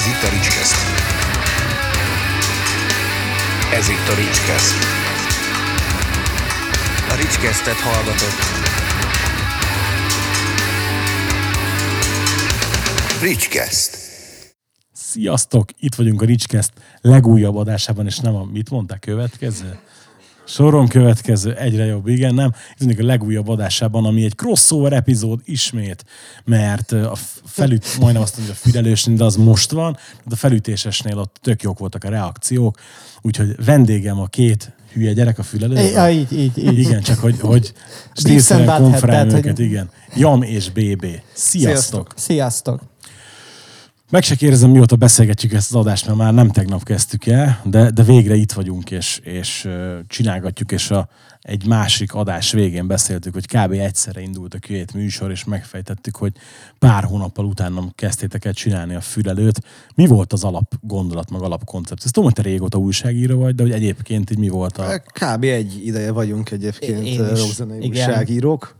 Ez itt a Ricskeszt. Ez itt a Ricskeszt. A Ricskesztet hallgatott. Ricskeszt. Sziasztok! Itt vagyunk a Ricskeszt legújabb adásában, és nem a, mit mondták, következő? Soron következő, egyre jobb, igen, nem? Ez a legújabb adásában, ami egy crossover epizód ismét, mert a felüt, majdnem azt mondja, a fülelősnél, de az most van, de a felütésesnél ott tök jók voltak a reakciók, úgyhogy vendégem a két hülye gyerek a fülelő. Ja, így, így, így. Igen, csak hogy, hogy stílszerűen konferálni őket, hogy- igen. Jam és BB. Sziasztok! Sziasztok! Meg se kérdezem, mióta beszélgetjük ezt az adást, mert már nem tegnap kezdtük el, de, de végre itt vagyunk, és, és csinálgatjuk, és a, egy másik adás végén beszéltük, hogy kb. egyszerre indult a két műsor, és megfejtettük, hogy pár hónappal utána kezdtétek el csinálni a fülelőt. Mi volt az alap gondolat, meg alapkoncepció? Ezt tudom, hogy te régóta újságíró vagy, de hogy egyébként így mi volt a... Kb. egy ideje vagyunk egyébként Én is. rockzenei újságírók.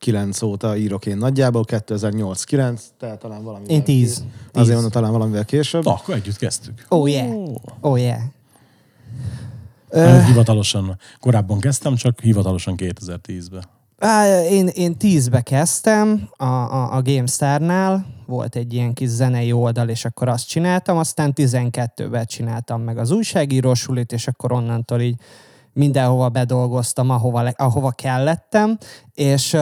2009 óta írok én nagyjából, 2008-9, tehát talán valami. Én tíz. Azért Tíz. mondom, talán valamivel később. Na, akkor együtt kezdtük. Oh yeah. Oh yeah. Uh, hivatalosan, korábban kezdtem, csak hivatalosan 2010-ben. Á, én, én tízbe kezdtem a, a, a GameStar-nál, volt egy ilyen kis zenei oldal, és akkor azt csináltam, aztán 12-ben csináltam meg az újságírósulit, és akkor onnantól így mindenhova bedolgoztam, ahova, ahova kellettem, és uh,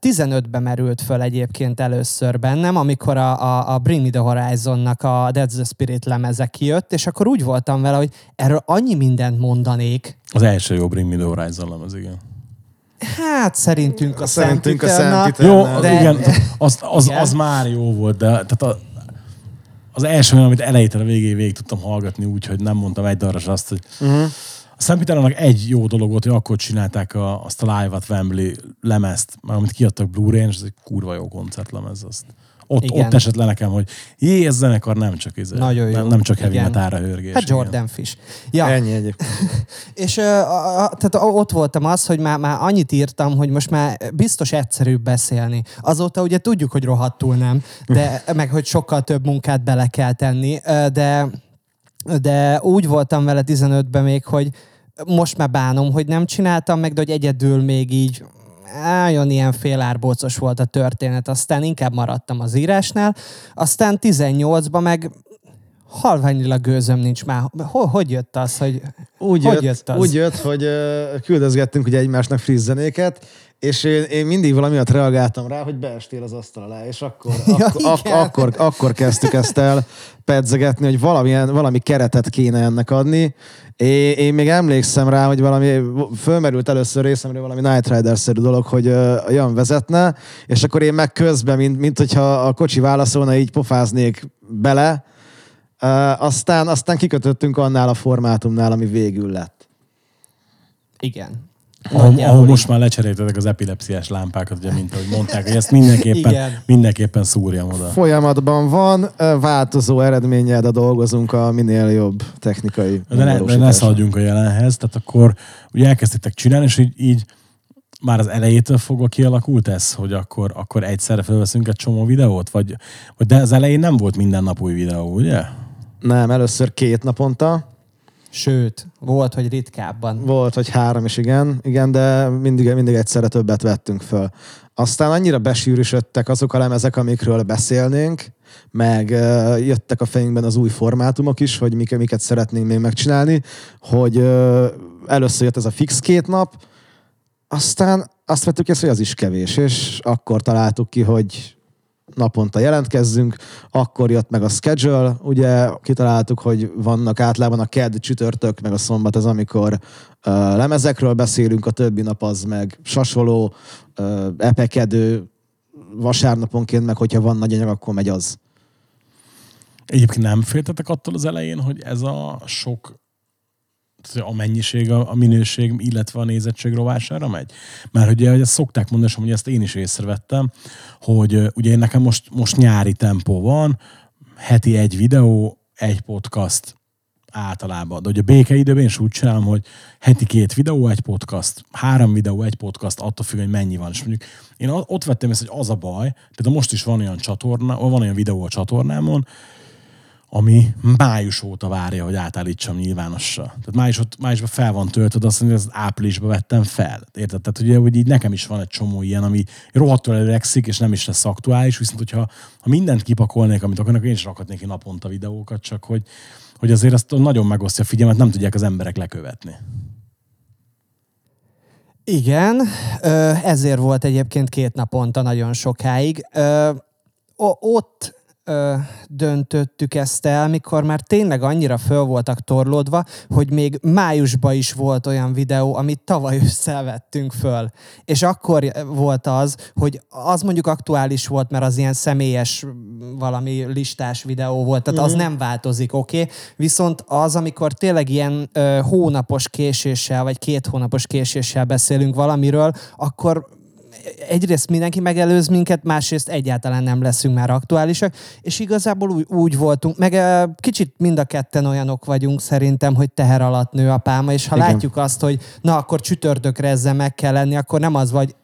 15-ben merült föl egyébként először bennem, amikor a, a, a Bring Me The Horizon-nak a That's the Spirit lemeze kijött, és akkor úgy voltam vele, hogy erről annyi mindent mondanék, Az első jó Bring Me The Horizon lemez, igen. hát szerintünk a Szerintünk a Szent Jó, de, igen, az, az, Igen. az már jó volt, de tehát a, az első olyan, amit elejétől a végéig végig tudtam hallgatni úgy, hogy nem mondtam egy darra azt, hogy uh-huh. A Szentpéternek egy jó dolog volt, hogy akkor csinálták a, azt a Live at Wembley lemezt, már amit kiadtak Blu-ray-n, és ez egy kurva jó koncertlemez. Azt. Ott, Igen. ott esett le nekem, hogy jé, ez zenekar nem csak, ez, Nagyon jó. nem, nem csak heavy Igen. metalra hörgés. Hát igen. Jordan Fish. Ja, Ennyi egyébként. és ö, a, a, tehát ott voltam az, hogy már, már annyit írtam, hogy most már biztos egyszerűbb beszélni. Azóta ugye tudjuk, hogy rohadtul nem, de meg hogy sokkal több munkát bele kell tenni, de, de úgy voltam vele 15-ben még, hogy most már bánom, hogy nem csináltam meg, de hogy egyedül még így álljon ilyen félárbócos volt a történet, aztán inkább maradtam az írásnál, aztán 18-ban meg halványilag gőzöm nincs már. Hogy, hogy jött az, hogy Úgy, hogy jött, jött az? úgy jött, hogy küldözgettünk ugye egymásnak friss zenéket, és én, én mindig valamiatt reagáltam rá, hogy beestél az asztal alá, és akkor, Ja, ak- akkor, akkor kezdtük ezt el pedzegetni, hogy valamilyen, valami keretet kéne ennek adni. É, én még emlékszem rá, hogy valami, fölmerült először részemről valami Night Rider-szerű dolog, hogy uh, Jan vezetne, és akkor én meg közben, mint, mint hogyha a kocsi válaszolna, így pofáznék bele, Uh, aztán, aztán kikötöttünk annál a formátumnál, ami végül lett. Igen. Ahol, ahol most már lecseréltetek az epilepsziás lámpákat, ugye, mint ahogy mondták, hogy ezt mindenképpen, Igen. mindenképpen szúrjam oda. Folyamatban van, változó eredménnyel, de dolgozunk a minél jobb technikai De ne, de ne szaladjunk a jelenhez, tehát akkor ugye elkezdtétek csinálni, és így, így már az elejétől fogva kialakult ez, hogy akkor, akkor egyszerre felveszünk egy csomó videót? Vagy, vagy de az elején nem volt minden nap új videó, ugye? Nem, először két naponta, Sőt, volt, hogy ritkábban. volt, hogy három is, igen, igen, de mindig, mindig egyszerre többet vettünk föl. Aztán annyira besűrűsödtek azok a lemezek, amikről beszélnénk, meg uh, jöttek a fejünkben az új formátumok is, hogy miket, miket szeretnénk még megcsinálni, hogy uh, először jött ez a fix két nap, aztán azt vettük észre, hogy az is kevés, és akkor találtuk ki, hogy naponta jelentkezzünk, akkor jött meg a schedule, ugye kitaláltuk, hogy vannak általában a kedd, csütörtök, meg a szombat az, amikor uh, lemezekről beszélünk, a többi nap az meg sasoló, uh, epekedő, vasárnaponként, meg hogyha van nagy anyag, akkor megy az. Egyébként nem féltetek attól az elején, hogy ez a sok tehát a mennyiség, a, minőség, illetve a nézettség rovására megy? Mert ugye, hogy ezt szokták mondani, amúgy ezt én is észrevettem, hogy ugye nekem most, most nyári tempó van, heti egy videó, egy podcast, általában. De ugye a békeidőben is úgy csinálom, hogy heti két videó, egy podcast, három videó, egy podcast, attól függ, hogy mennyi van. És mondjuk én ott vettem ezt, hogy az a baj, például most is van olyan csatorna, van olyan videó a csatornámon, ami május óta várja, hogy átállítsam nyilvánosra. Tehát május, májusban fel van töltve, azt mondja, hogy az áprilisban vettem fel. Érted? Tehát ugye, hogy így nekem is van egy csomó ilyen, ami rohadtul előregszik, és nem is lesz aktuális, viszont hogyha ha mindent kipakolnék, amit akarnak, én is rakhatnék ki naponta videókat, csak hogy, hogy azért azt nagyon megosztja a figyelmet, nem tudják az emberek lekövetni. Igen, ezért volt egyébként két naponta nagyon sokáig. Ott ö, döntöttük ezt el, mikor már tényleg annyira föl voltak torlódva, hogy még májusban is volt olyan videó, amit tavaly ősszel vettünk föl. És akkor volt az, hogy az mondjuk aktuális volt, mert az ilyen személyes valami listás videó volt, tehát az nem változik, oké? Okay? Viszont az, amikor tényleg ilyen ö, hónapos késéssel, vagy két hónapos késéssel beszélünk valamiről, akkor egyrészt mindenki megelőz minket, másrészt egyáltalán nem leszünk már aktuálisak, és igazából úgy, úgy voltunk, meg kicsit mind a ketten olyanok vagyunk szerintem, hogy teher alatt nő a pálma, és ha Igen. látjuk azt, hogy na akkor csütörtökre ezzel meg kell lenni, akkor nem az vagy,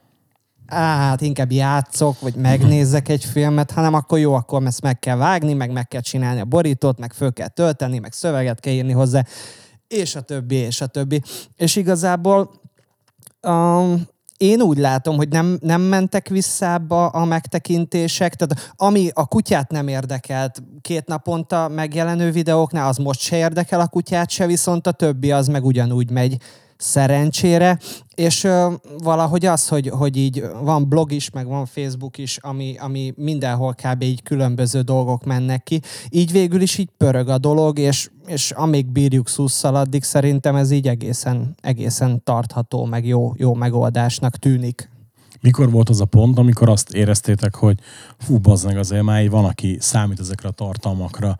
á, hát inkább játszok, vagy megnézek egy filmet, hanem akkor jó, akkor ezt meg kell vágni, meg meg kell csinálni a borítót, meg föl kell tölteni, meg szöveget kell írni hozzá, és a többi, és a többi. És igazából um, én úgy látom, hogy nem, nem mentek visszába a megtekintések, tehát ami a kutyát nem érdekelt két naponta megjelenő videóknál, az most se érdekel a kutyát se, viszont a többi az meg ugyanúgy megy szerencsére, és ö, valahogy az, hogy, hogy így van blog is, meg van Facebook is, ami, ami mindenhol kb. így különböző dolgok mennek ki, így végül is így pörög a dolog, és, és amíg bírjuk szusszal, addig szerintem ez így egészen, egészen tartható, meg jó, jó megoldásnak tűnik. Mikor volt az a pont, amikor azt éreztétek, hogy fú, bazd meg azért már van, aki számít ezekre a tartalmakra,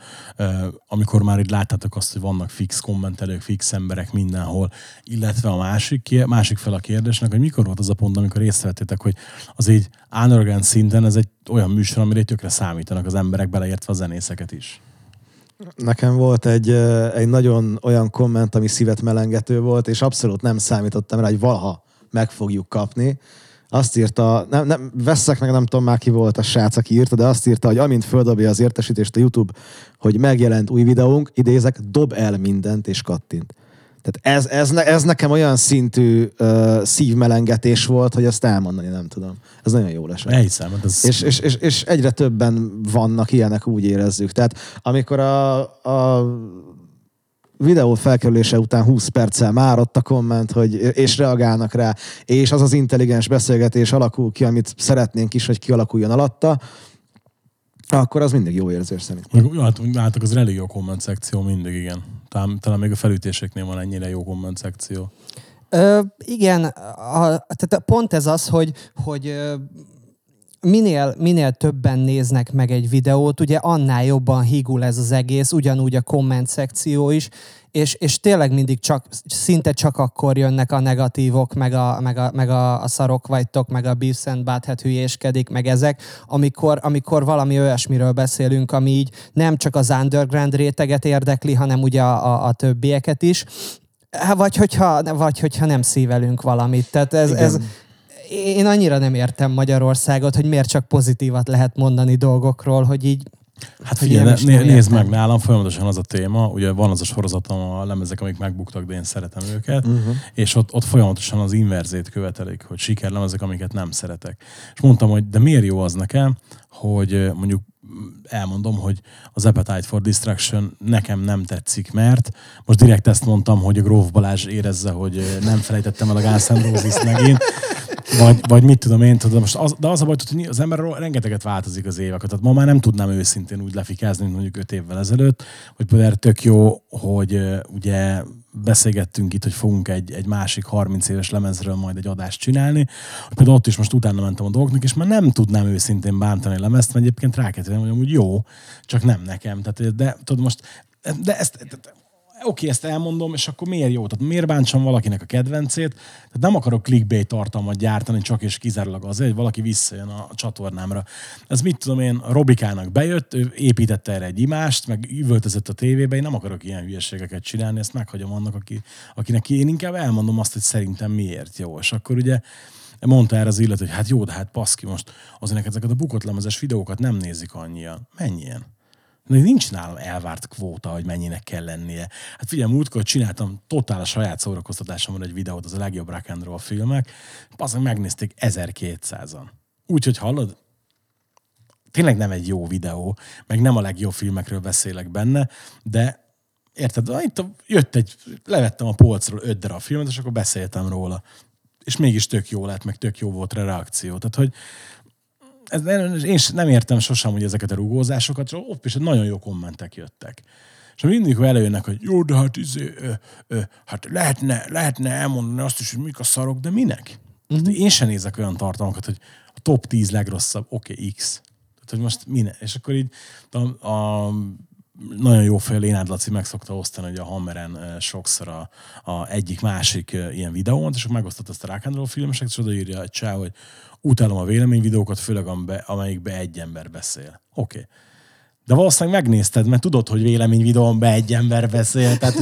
amikor már így láttátok azt, hogy vannak fix kommentelők, fix emberek mindenhol, illetve a másik, másik fel a kérdésnek, hogy mikor volt az a pont, amikor észrevettétek, hogy az így underground szinten ez egy olyan műsor, amire tökre számítanak az emberek, beleértve a zenészeket is. Nekem volt egy, egy nagyon olyan komment, ami szívet melengető volt, és abszolút nem számítottam rá, hogy valaha meg fogjuk kapni. Azt írta, nem, nem, veszek meg, nem tudom már ki volt a srác, aki írta, de azt írta, hogy amint földobja az értesítést a YouTube, hogy megjelent új videónk, idézek, dob el mindent és kattint. Tehát ez, ez, ne, ez nekem olyan szintű uh, szívmelengetés volt, hogy ezt elmondani nem tudom. Ez nagyon jó esett. Elhiszem, hát ez És, és, és, és egyre többen vannak ilyenek, úgy érezzük. Tehát amikor a, a videó felkerülése után 20 perccel már ott a komment, hogy, és reagálnak rá, és az az intelligens beszélgetés alakul ki, amit szeretnénk is, hogy kialakuljon alatta, akkor az mindig jó érzés szerintem. Hát látok, az elég jó komment szekció mindig, igen. Talán, talán még a felütéseknél van ennyire jó komment szekció. Ö, igen, a, tehát pont ez az, hogy, hogy ö, minél, minél többen néznek meg egy videót, ugye annál jobban hígul ez az egész, ugyanúgy a komment szekció is, és, és tényleg mindig csak, szinte csak akkor jönnek a negatívok, meg a, meg a, meg a, a szarok vagytok, meg a Beavis and Butthead hülyéskedik, meg ezek, amikor, amikor valami olyasmiről beszélünk, ami így nem csak az underground réteget érdekli, hanem ugye a, a, a többieket is, vagy hogyha, vagy hogyha nem szívelünk valamit. Tehát ez, ez, én annyira nem értem Magyarországot, hogy miért csak pozitívat lehet mondani dolgokról, hogy így Hát figyelj, né- nézd értem. meg nálam, folyamatosan az a téma, ugye van az a sorozatom, a lemezek, amik megbuktak, de én szeretem őket, uh-huh. és ott, ott folyamatosan az inverzét követelik, hogy sikerlemezek, amiket nem szeretek. És mondtam, hogy de miért jó az nekem, hogy mondjuk elmondom, hogy az Appetite for Distraction nekem nem tetszik, mert most direkt ezt mondtam, hogy a Gróf Balázs érezze, hogy nem felejtettem el a Guns N' Roses megint, vagy, vagy mit tudom én, tudom, most az, de az a baj, hogy az ember rengeteget változik az évek. Tehát ma már nem tudnám őszintén úgy lefikázni, mint mondjuk öt évvel ezelőtt, hogy például tök jó, hogy ugye beszélgettünk itt, hogy fogunk egy, egy másik 30 éves lemezről majd egy adást csinálni, például ott is most utána mentem a dolgoknak, és már nem tudnám őszintén bántani a lemezt, mert egyébként rákezdtem, hogy amúgy jó, csak nem nekem. Tehát, de tudod most, de ezt, oké, ezt elmondom, és akkor miért jó? Tehát miért bántsam valakinek a kedvencét? Tehát nem akarok clickbait tartalmat gyártani, csak és kizárólag azért, hogy valaki visszajön a csatornámra. Ez mit tudom én, Robikának bejött, ő építette erre egy imást, meg üvöltözött a tévébe, én nem akarok ilyen hülyeségeket csinálni, ezt meghagyom annak, aki, akinek én inkább elmondom azt, hogy szerintem miért jó. És akkor ugye mondta erre az illető, hogy hát jó, de hát paszki most azért ezeket a bukott lemezes videókat nem nézik annyian. Mennyien? De nincs nálam elvárt kvóta, hogy mennyinek kell lennie. Hát figyelj, múltkor csináltam totál a saját szórakoztatásomon egy videót, az a legjobb rock and roll filmek, azon megnézték 1200-an. Úgyhogy hallod, tényleg nem egy jó videó, meg nem a legjobb filmekről beszélek benne, de érted, itt jött egy, levettem a polcról öt darab filmet, és akkor beszéltem róla. És mégis tök jó lett, meg tök jó volt a reakció. Tehát, hogy ez, én nem értem sosem, hogy ezeket a rugózásokat, csak ott is nagyon jó kommentek jöttek. És mindig előjönnek, hogy jó, de hát, izé, ö, ö, hát lehetne, lehetne elmondani azt is, hogy mik a szarok, de minek? Uh-huh. én sem nézek olyan tartalmakat, hogy a top 10 legrosszabb, oké, okay, X. Tehát, hogy most minek? És akkor így a, a nagyon jó fél Lénád Laci meg szokta osztani, hogy a Hammeren sokszor a, a egyik másik ilyen videón, és megosztott ezt a Rock filmeseket, és odaírja egy csá, hogy utálom a véleményvideókat, főleg amelyikbe egy ember beszél. Oké. Okay. De valószínűleg megnézted, mert tudod, hogy véleményvideón be egy ember beszél. Tehát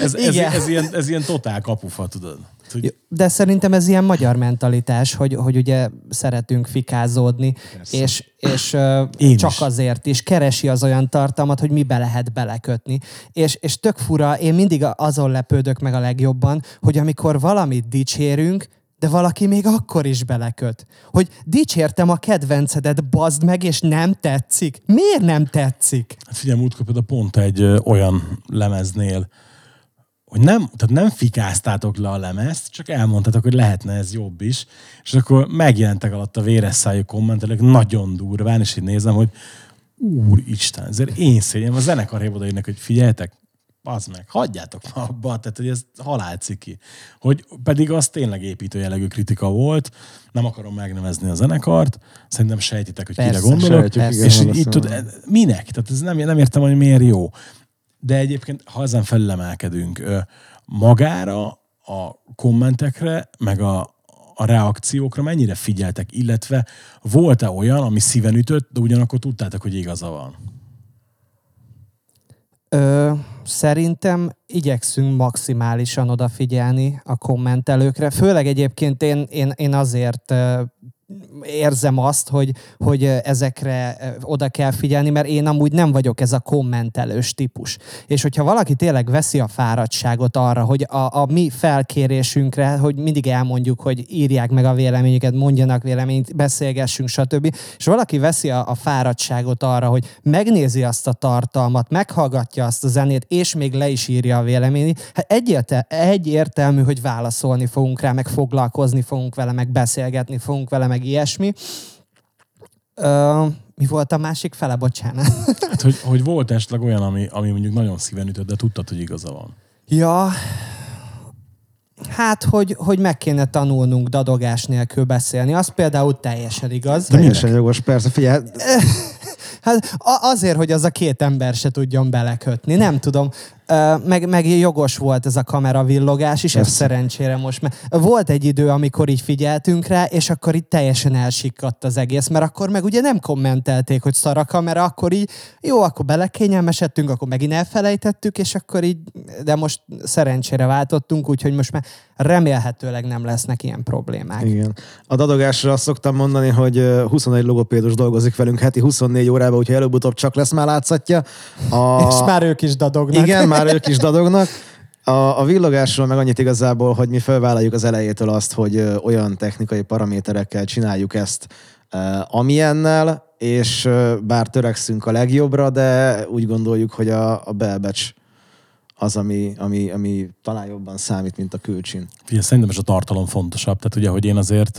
ez, ez, ez, ez, ilyen, ez ilyen totál kapufa, tudod. Hogy... De szerintem ez ilyen magyar mentalitás, hogy, hogy ugye szeretünk fikázódni, Persze. és, és csak is. azért is keresi az olyan tartalmat, hogy mibe lehet belekötni. És, és tök fura, én mindig azon lepődök meg a legjobban, hogy amikor valamit dicsérünk, de valaki még akkor is beleköt. Hogy dicsértem a kedvencedet, bazd meg, és nem tetszik. Miért nem tetszik? Hát figyelj, múltkor például pont egy ö, olyan lemeznél, hogy nem, tehát nem fikáztátok le a lemezt, csak elmondtátok, hogy lehetne ez jobb is, és akkor megjelentek alatt a véres szájú kommentelők nagyon durván, és így nézem, hogy úristen, ezért én szégyen, a zenekar odaírnak, hogy figyeljetek, az meg, hagyjátok ma abba, tehát hogy ez halálciki. Hogy pedig az tényleg építő jellegű kritika volt, nem akarom megnevezni a zenekart, szerintem sejtitek, hogy persze, kire gondolok. Sejtjük, és így, így tud, minek? Tehát ez nem, nem értem, hogy miért jó. De egyébként, ha ezen felülemelkedünk, magára, a kommentekre, meg a, a reakciókra mennyire figyeltek, illetve volt-e olyan, ami szíven ütött, de ugyanakkor tudtátok, hogy igaza van? Ö, szerintem igyekszünk maximálisan odafigyelni a kommentelőkre. Főleg egyébként én, én, én azért érzem azt, hogy, hogy ezekre oda kell figyelni, mert én amúgy nem vagyok ez a kommentelős típus. És hogyha valaki tényleg veszi a fáradtságot arra, hogy a, a mi felkérésünkre, hogy mindig elmondjuk, hogy írják meg a véleményüket, mondjanak véleményt, beszélgessünk, stb. És valaki veszi a, a fáradtságot arra, hogy megnézi azt a tartalmat, meghallgatja azt a zenét, és még le is írja a véleményét, hát egyértelmű, hogy válaszolni fogunk rá, meg foglalkozni fogunk vele, meg beszélgetni fogunk vele, meg ilyesmi. Ö, mi volt a másik fele, bocsánat? Hát, hogy, hogy volt esetleg olyan, ami, ami mondjuk nagyon szíven ütött, de tudtad, hogy igaza van. Ja, Hát, hogy, hogy meg kéne tanulnunk dadogás nélkül beszélni. Az például teljesen igaz. Teljesen jogos, persze. Figyelj. Hát azért, hogy az a két ember se tudjon belekötni. Nem tudom meg, meg jogos volt ez a kameravillogás is, ez szerencsére most. Mert volt egy idő, amikor így figyeltünk rá, és akkor így teljesen elsikkadt az egész, mert akkor meg ugye nem kommentelték, hogy szar a kamera, akkor így jó, akkor belekényelmesedtünk, akkor megint elfelejtettük, és akkor így, de most szerencsére váltottunk, úgyhogy most már remélhetőleg nem lesznek ilyen problémák. Igen. A dadogásra azt szoktam mondani, hogy 21 logopédus dolgozik velünk heti 24 órában, úgyhogy előbb-utóbb csak lesz már látszatja. A... És már ők is dadognak. Igen, már ők is dadognak. A, a villogásról meg annyit igazából, hogy mi felvállaljuk az elejétől azt, hogy olyan technikai paraméterekkel csináljuk ezt, amilyennel, és bár törekszünk a legjobbra, de úgy gondoljuk, hogy a, a belbecs az, ami, ami, ami talán jobban számít, mint a külcsin. Figyelj, szerintem is a tartalom fontosabb. Tehát ugye, hogy én azért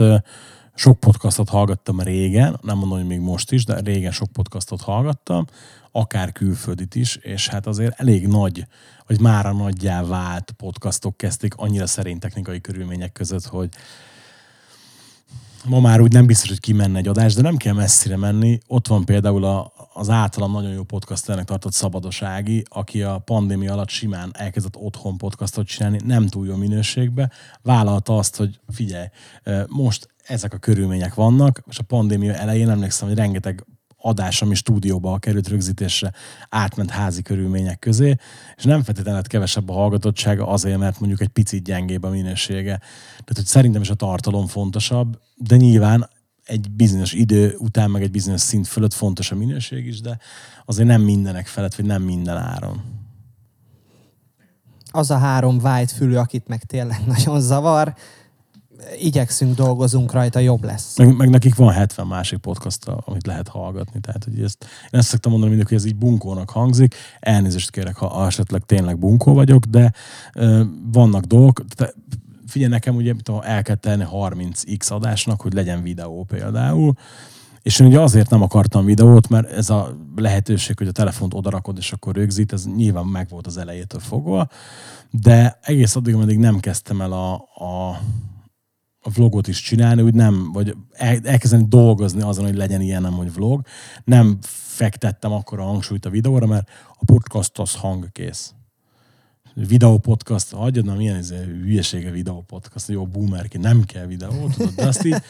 sok podcastot hallgattam régen, nem mondom, hogy még most is, de régen sok podcastot hallgattam, akár külföldit is, és hát azért elég nagy, vagy már a nagyjá vált podcastok kezdték annyira szerény technikai körülmények között, hogy ma már úgy nem biztos, hogy kimenne egy adás, de nem kell messzire menni. Ott van például a, az általam nagyon jó podcasternek tartott Szabados Ági, aki a pandémia alatt simán elkezdett otthon podcastot csinálni, nem túl jó minőségbe, vállalta azt, hogy figyelj, most ezek a körülmények vannak, és a pandémia elején emlékszem, hogy rengeteg adás, ami stúdióba került rögzítésre, átment házi körülmények közé, és nem feltétlenül lett kevesebb a hallgatottsága azért, mert mondjuk egy picit gyengébb a minősége. Tehát, hogy szerintem is a tartalom fontosabb, de nyilván egy bizonyos idő után, meg egy bizonyos szint fölött fontos a minőség is, de azért nem mindenek felett, vagy nem minden áron. Az a három white fülű, akit meg tényleg nagyon zavar, igyekszünk, dolgozunk rajta, jobb lesz. Meg, meg nekik van 70 másik podcast, amit lehet hallgatni. Tehát, hogy ezt, én ezt szoktam mondani mindig, hogy ez így bunkónak hangzik. Elnézést kérek, ha esetleg tényleg bunkó vagyok, de ö, vannak dolgok. Tehát, figyelj nekem, ugye el kell tenni 30x adásnak, hogy legyen videó például. És én ugye azért nem akartam videót, mert ez a lehetőség, hogy a telefont odarakod, és akkor rögzít, ez nyilván meg volt az elejétől fogva, de egész addig, ameddig nem kezdtem el a, a a vlogot is csinálni, úgy nem, vagy el, elkezdeni dolgozni azon, hogy legyen ilyen, nem, hogy vlog. Nem fektettem akkor a hangsúlyt a videóra, mert a podcast az hangkész. Videó podcast, hagyjad, na milyen ez hülyesége videó podcast, jó ki, nem kell videó, tudod, de azt így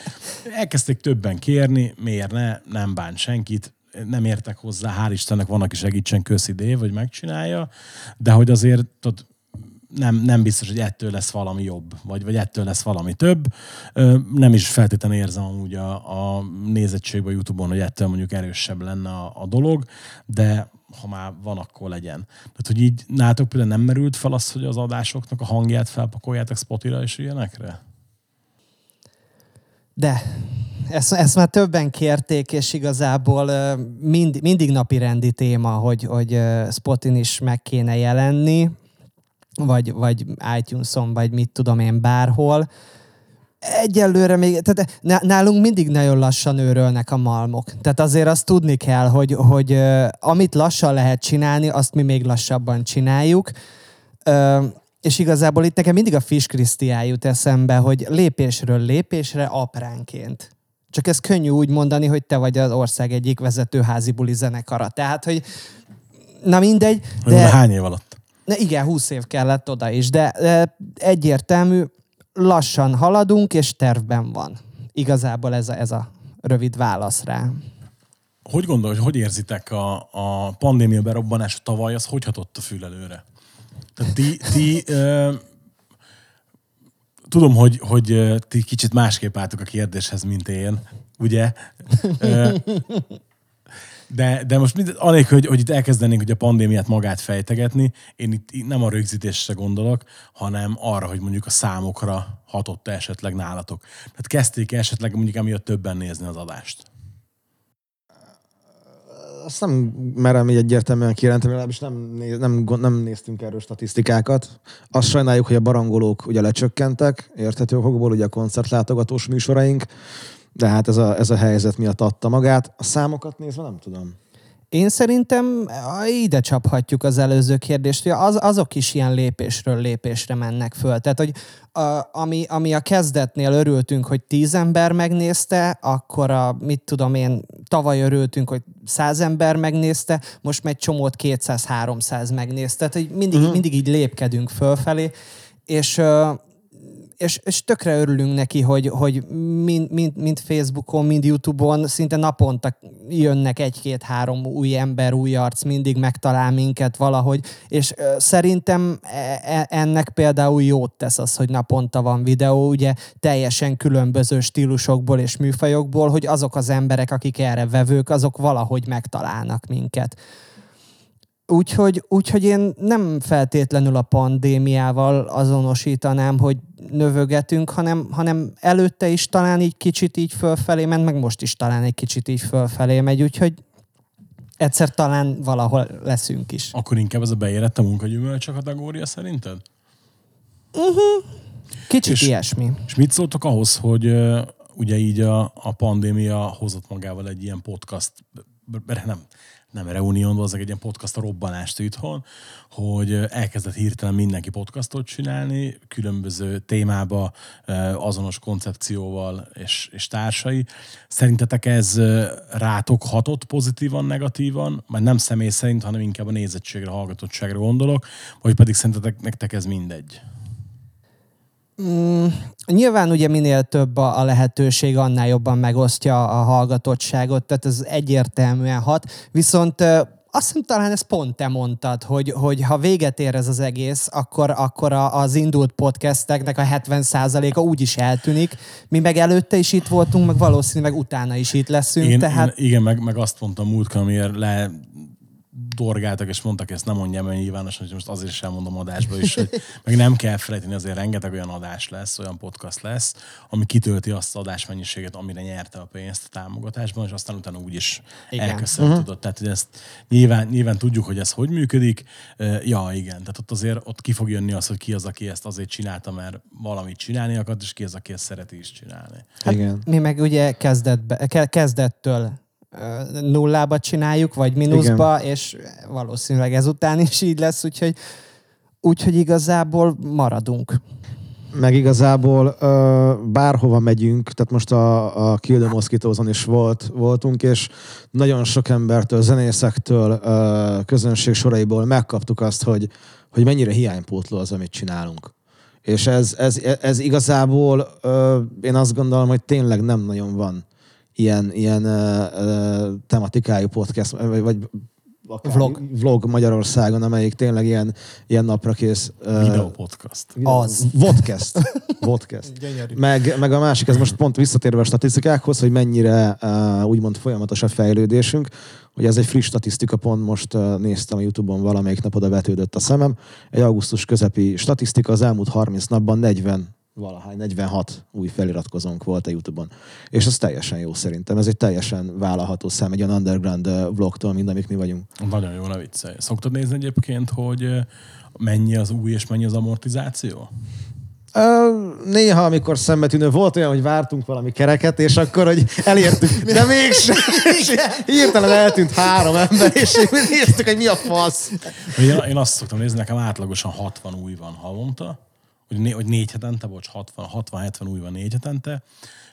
elkezdték többen kérni, miért ne, nem bán senkit, nem értek hozzá, hál' Istennek van, aki segítsen, köszi Dév, vagy megcsinálja, de hogy azért tudod, nem, nem biztos, hogy ettől lesz valami jobb, vagy, vagy ettől lesz valami több. Nem is feltétlenül érzem amúgy a, a nézettségben a Youtube-on, hogy ettől mondjuk erősebb lenne a, a dolog, de ha már van, akkor legyen. Tehát, hogy így nálatok például nem merült fel az, hogy az adásoknak a hangját felpakoljátok Spotify-ra és ilyenekre? De ezt, ezt már többen kérték, és igazából mind, mindig napi rendi téma, hogy, hogy Spotin is meg kéne jelenni vagy, vagy iTunes-on, vagy mit tudom én, bárhol. Egyelőre még, tehát nálunk mindig nagyon lassan őrölnek a malmok. Tehát azért azt tudni kell, hogy, hogy amit lassan lehet csinálni, azt mi még lassabban csináljuk. És igazából itt nekem mindig a Fish Krisztiá jut eszembe, hogy lépésről lépésre apránként. Csak ez könnyű úgy mondani, hogy te vagy az ország egyik vezető házi buli zenekara. Tehát, hogy na mindegy. De... Hány év alatt? Ne, igen, 20 év kellett oda is, de, de egyértelmű, lassan haladunk, és tervben van. Igazából ez a, ez a rövid válasz rá. Hogy gondolod, hogy érzitek a, a pandémia berobbanás tavaly, az hogy hatott a fülelőre? Tehát ti, ti ö, tudom, hogy, hogy ti kicsit másképp álltok a kérdéshez, mint én, ugye? Ö, de, de most mind, anélkül, hogy, hogy itt elkezdenénk hogy a pandémiát magát fejtegetni, én itt, itt nem a rögzítésre gondolok, hanem arra, hogy mondjuk a számokra hatott esetleg nálatok. Tehát kezdték esetleg mondjuk emiatt többen nézni az adást? Azt nem merem így egyértelműen kijelenteni, legalábbis nem, néz, nem, nem néztünk erről statisztikákat. Azt sajnáljuk, hogy a barangolók ugye lecsökkentek, érthető okokból, ugye a koncertlátogatós műsoraink, de hát ez a, ez a helyzet miatt adta magát. A számokat nézve nem tudom. Én szerintem ide csaphatjuk az előző kérdést, hogy az, azok is ilyen lépésről lépésre mennek föl. Tehát, hogy a, ami, ami a kezdetnél örültünk, hogy tíz ember megnézte, akkor a, mit tudom én, tavaly örültünk, hogy száz ember megnézte, most megy csomót 200-300 megnézte. Tehát, hogy mindig, uh-huh. mindig így lépkedünk fölfelé, és és, és tökre örülünk neki, hogy, hogy mind, mind, mind Facebookon, mind YouTube-on szinte naponta jönnek egy-két-három új ember, új arc, mindig megtalál minket valahogy, és szerintem e, e, ennek például jót tesz az, hogy naponta van videó, ugye teljesen különböző stílusokból és műfajokból, hogy azok az emberek, akik erre vevők, azok valahogy megtalálnak minket. Úgyhogy, úgyhogy én nem feltétlenül a pandémiával azonosítanám, hogy növögetünk, hanem, hanem előtte is talán így kicsit így fölfelé ment, meg most is talán egy kicsit így fölfelé megy, úgyhogy egyszer talán valahol leszünk is. Akkor inkább ez a beérett a munkagyümölcs kategória szerinted? Uh-huh. Kicsit és, ilyesmi. És mit szóltok ahhoz, hogy uh, ugye így a, a pandémia hozott magával egy ilyen podcast nem, nem reunión, az egy ilyen podcast a robbanást itthon, hogy elkezdett hirtelen mindenki podcastot csinálni, különböző témába, azonos koncepcióval és, és társai. Szerintetek ez rátok hatott pozitívan, negatívan? Már nem személy szerint, hanem inkább a nézettségre, hallgatottságra gondolok, vagy pedig szerintetek nektek ez mindegy? Mm, nyilván ugye minél több a, a lehetőség, annál jobban megosztja a hallgatottságot, tehát ez egyértelműen hat. Viszont azt hiszem talán ezt pont te mondtad, hogy, hogy ha véget ér ez az egész, akkor, akkor a, az indult podcasteknek a 70%-a úgy is eltűnik. Mi meg előtte is itt voltunk, meg valószínűleg utána is itt leszünk. Én, tehát... igen, meg, meg azt mondtam múltkor, amiért le dorgáltak, és mondtak, ezt nem mondjam el nyilvánosan, hogy most azért is elmondom adásba is, hogy meg nem kell felejteni, azért rengeteg olyan adás lesz, olyan podcast lesz, ami kitölti azt az adásmennyiséget, amire nyerte a pénzt a támogatásban, és aztán utána úgyis elköszönt, uh-huh. tudod. Tehát, hogy ezt nyilván, nyilván tudjuk, hogy ez hogy működik. Ja, igen. Tehát ott azért ott ki fog jönni az, hogy ki az, aki ezt azért csinálta, mert valamit csinálni akart, és ki az, aki ezt szereti is csinálni. Hát igen. Mi meg ugye kezdetbe, kezdettől nullába csináljuk, vagy mínuszba, Igen. és valószínűleg ezután is így lesz, úgyhogy, úgyhogy igazából maradunk. Meg igazából bárhova megyünk, tehát most a, a Kill the Mosquitoes-on is volt, voltunk, és nagyon sok embertől, zenészektől, közönség soraiból megkaptuk azt, hogy, hogy mennyire hiánypótló az, amit csinálunk. És ez, ez, ez igazából én azt gondolom, hogy tényleg nem nagyon van ilyen, ilyen uh, uh, tematikájú podcast, vagy, vagy akár vlog. vlog Magyarországon, amelyik tényleg ilyen, ilyen napra kész. Video podcast. Az. Vodcast. Vodcast. meg, meg a másik, ez most pont visszatérve a statisztikákhoz, hogy mennyire uh, úgymond folyamatos a fejlődésünk, hogy ez egy friss statisztika, pont most uh, néztem a Youtube-on, valamelyik nap oda vetődött a szemem. Egy augusztus közepi statisztika, az elmúlt 30 napban 40 valahány, 46 új feliratkozónk volt a Youtube-on. És ez teljesen jó szerintem. Ez egy teljesen vállalható szám egy olyan underground vlogtól, mint amik mi vagyunk. Nagyon jó, ne viccelj. Szoktad nézni egyébként, hogy mennyi az új és mennyi az amortizáció? Néha, amikor szembetűnő volt olyan, hogy vártunk valami kereket, és akkor, hogy elértük, de mégsem. Hirtelen eltűnt három ember, és néztük, hogy mi a fasz. Én, én azt szoktam nézni, nekem átlagosan 60 új van havonta, hogy, hogy négy hetente, bocs, 60-70 új van négy hetente,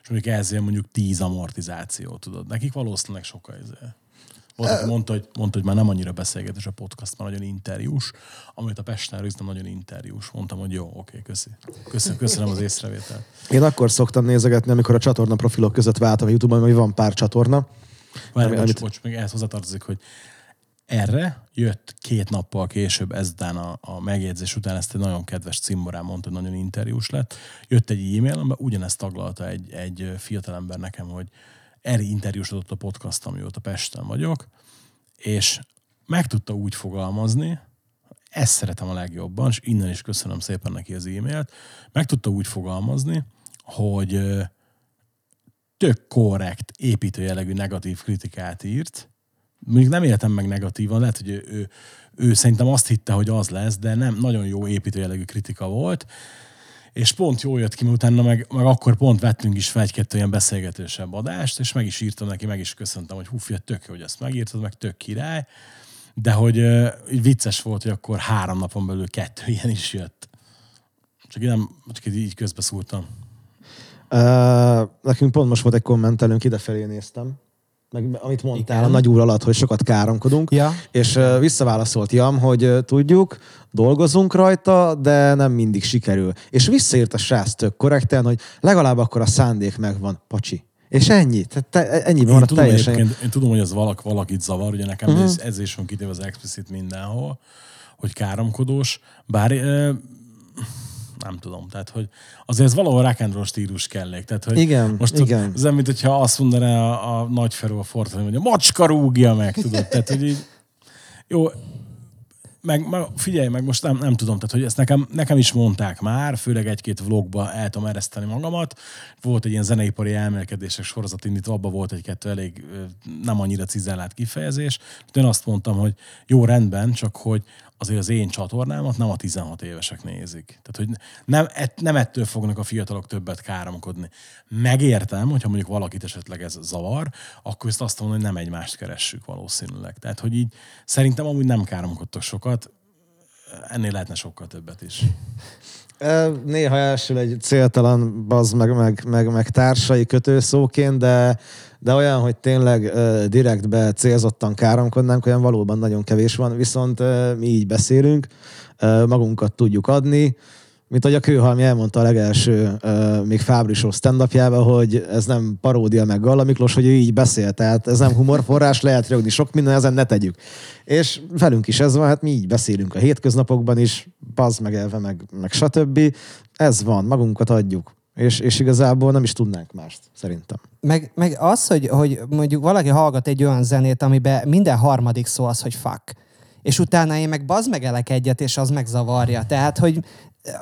és mondjuk ezért mondjuk 10 amortizáció, tudod. Nekik valószínűleg sokkal ezért. Volt, aki mondta, hogy, mondta, hogy már nem annyira beszélgetés a podcast, már nagyon interjús, amit a Pesten nem nagyon interjús. Mondtam, hogy jó, oké, köszi. Köszönöm, köszönöm az észrevételt. Én akkor szoktam nézegetni, amikor a csatorna profilok között váltam a YouTube-on, hogy van pár csatorna. Várj, bocs, amit... bocs, még ehhez hozzátartozik, hogy erre jött két nappal később, ezután a, a megjegyzés után ezt egy nagyon kedves cimborán mondta, nagyon interjús lett. Jött egy e-mail, amiben ugyanezt taglalta egy, egy fiatalember nekem, hogy Eri interjúsodott a podcast, amióta Pesten vagyok, és meg tudta úgy fogalmazni, ezt szeretem a legjobban, és innen is köszönöm szépen neki az e-mailt, meg tudta úgy fogalmazni, hogy tök korrekt, építőjelegű negatív kritikát írt, mondjuk nem éltem meg negatívan, lehet, hogy ő, ő, ő szerintem azt hitte, hogy az lesz, de nem, nagyon jó építőjelegű kritika volt, és pont jól jött ki, mert utána meg, meg akkor pont vettünk is fel egy-kettő ilyen beszélgetősebb adást, és meg is írtam neki, meg is köszöntem, hogy húfja, tök jó, hogy ezt megírtad, meg tök király, de hogy uh, vicces volt, hogy akkor három napon belül kettő ilyen is jött. Csak nem, csak így közbeszúrtam. Uh, nekünk pont most volt egy kommentelőnk, idefelé néztem, meg amit mondtál Igen. a nagy úr alatt, hogy sokat káromkodunk, ja. és visszaválaszolt Jam, hogy tudjuk, dolgozunk rajta, de nem mindig sikerül. És visszaírt a srác tök korrekten, hogy legalább akkor a szándék megvan, pacsi. És ennyi. Tehát te, ennyi van a teljesen. Én tudom, hogy ez valak, valakit zavar, ugye nekem uh-huh. ez, ez is van kitéve az explicit mindenhol, hogy káromkodós, bár nem tudom, tehát hogy azért ez valahol rock and roll stílus kellék. Tehát, hogy igen, most igen. Az mint hogyha azt mondaná a, a nagy Feró a Fortran, hogy a macska rúgja meg, tudod? Tehát, hogy így, jó, meg, meg, figyelj meg, most nem, nem tudom, tehát hogy ezt nekem, nekem is mondták már, főleg egy-két vlogba el tudom ereszteni magamat. Volt egy ilyen zeneipari elmélkedések sorozat indítva, abban volt egy-kettő elég nem annyira cizellált kifejezés. Én azt mondtam, hogy jó, rendben, csak hogy azért az én csatornámat nem a 16 évesek nézik. Tehát, hogy nem, ett, nem ettől fognak a fiatalok többet káromkodni. Megértem, hogyha mondjuk valakit esetleg ez zavar, akkor ezt azt mondom, hogy nem egymást keressük valószínűleg. Tehát, hogy így szerintem amúgy nem káromkodtok sokat, ennél lehetne sokkal többet is. Néha elsül egy céltalan bazd meg, meg, meg, meg társai kötőszóként, de, de olyan, hogy tényleg direktbe célzottan káromkodnánk, olyan valóban nagyon kevés van, viszont mi így beszélünk, magunkat tudjuk adni, mint ahogy a Kőhalmi elmondta a legelső, uh, még Fábrisó stand hogy ez nem paródia meg Galla Miklós, hogy ő így beszél, tehát ez nem humorforrás, lehet rögni sok minden, ezen ne tegyük. És velünk is ez van, hát mi így beszélünk a hétköznapokban is, paz meg elve, meg, meg stb. Ez van, magunkat adjuk. És, és igazából nem is tudnánk mást, szerintem. Meg, meg az, hogy, hogy mondjuk valaki hallgat egy olyan zenét, amiben minden harmadik szó az, hogy fuck. És utána én meg bazmegelek egyet, és az megzavarja. Tehát, hogy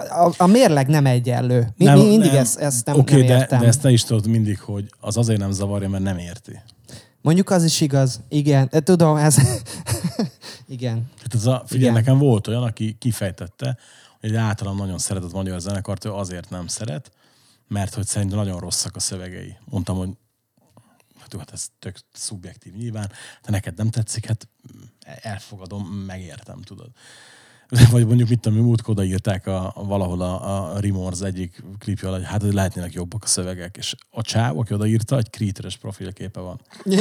a, a mérleg nem egyenlő. Mi, nem, mi mindig nem. Ezt, ezt nem, Oké, nem de, értem. de ezt te is tudod mindig, hogy az azért nem zavarja, mert nem érti. Mondjuk az is igaz. Igen, de tudom, ez... Igen. Tehát az a, figyelj, Igen. nekem volt olyan, aki kifejtette, hogy egy általam nagyon szeretett magyar zenekart, ő azért nem szeret, mert hogy szerintem nagyon rosszak a szövegei. Mondtam, hogy hát, hát ez tök szubjektív nyilván, de neked nem tetszik, hát elfogadom, megértem, tudod. Vagy mondjuk, mit tudom, múltkor odaírták a, a, valahol a, a Remorse egyik klipje alatt, hogy hát lehetnének jobbak a szövegek, és a csáv, aki odaírta, egy kríteres profilképe van.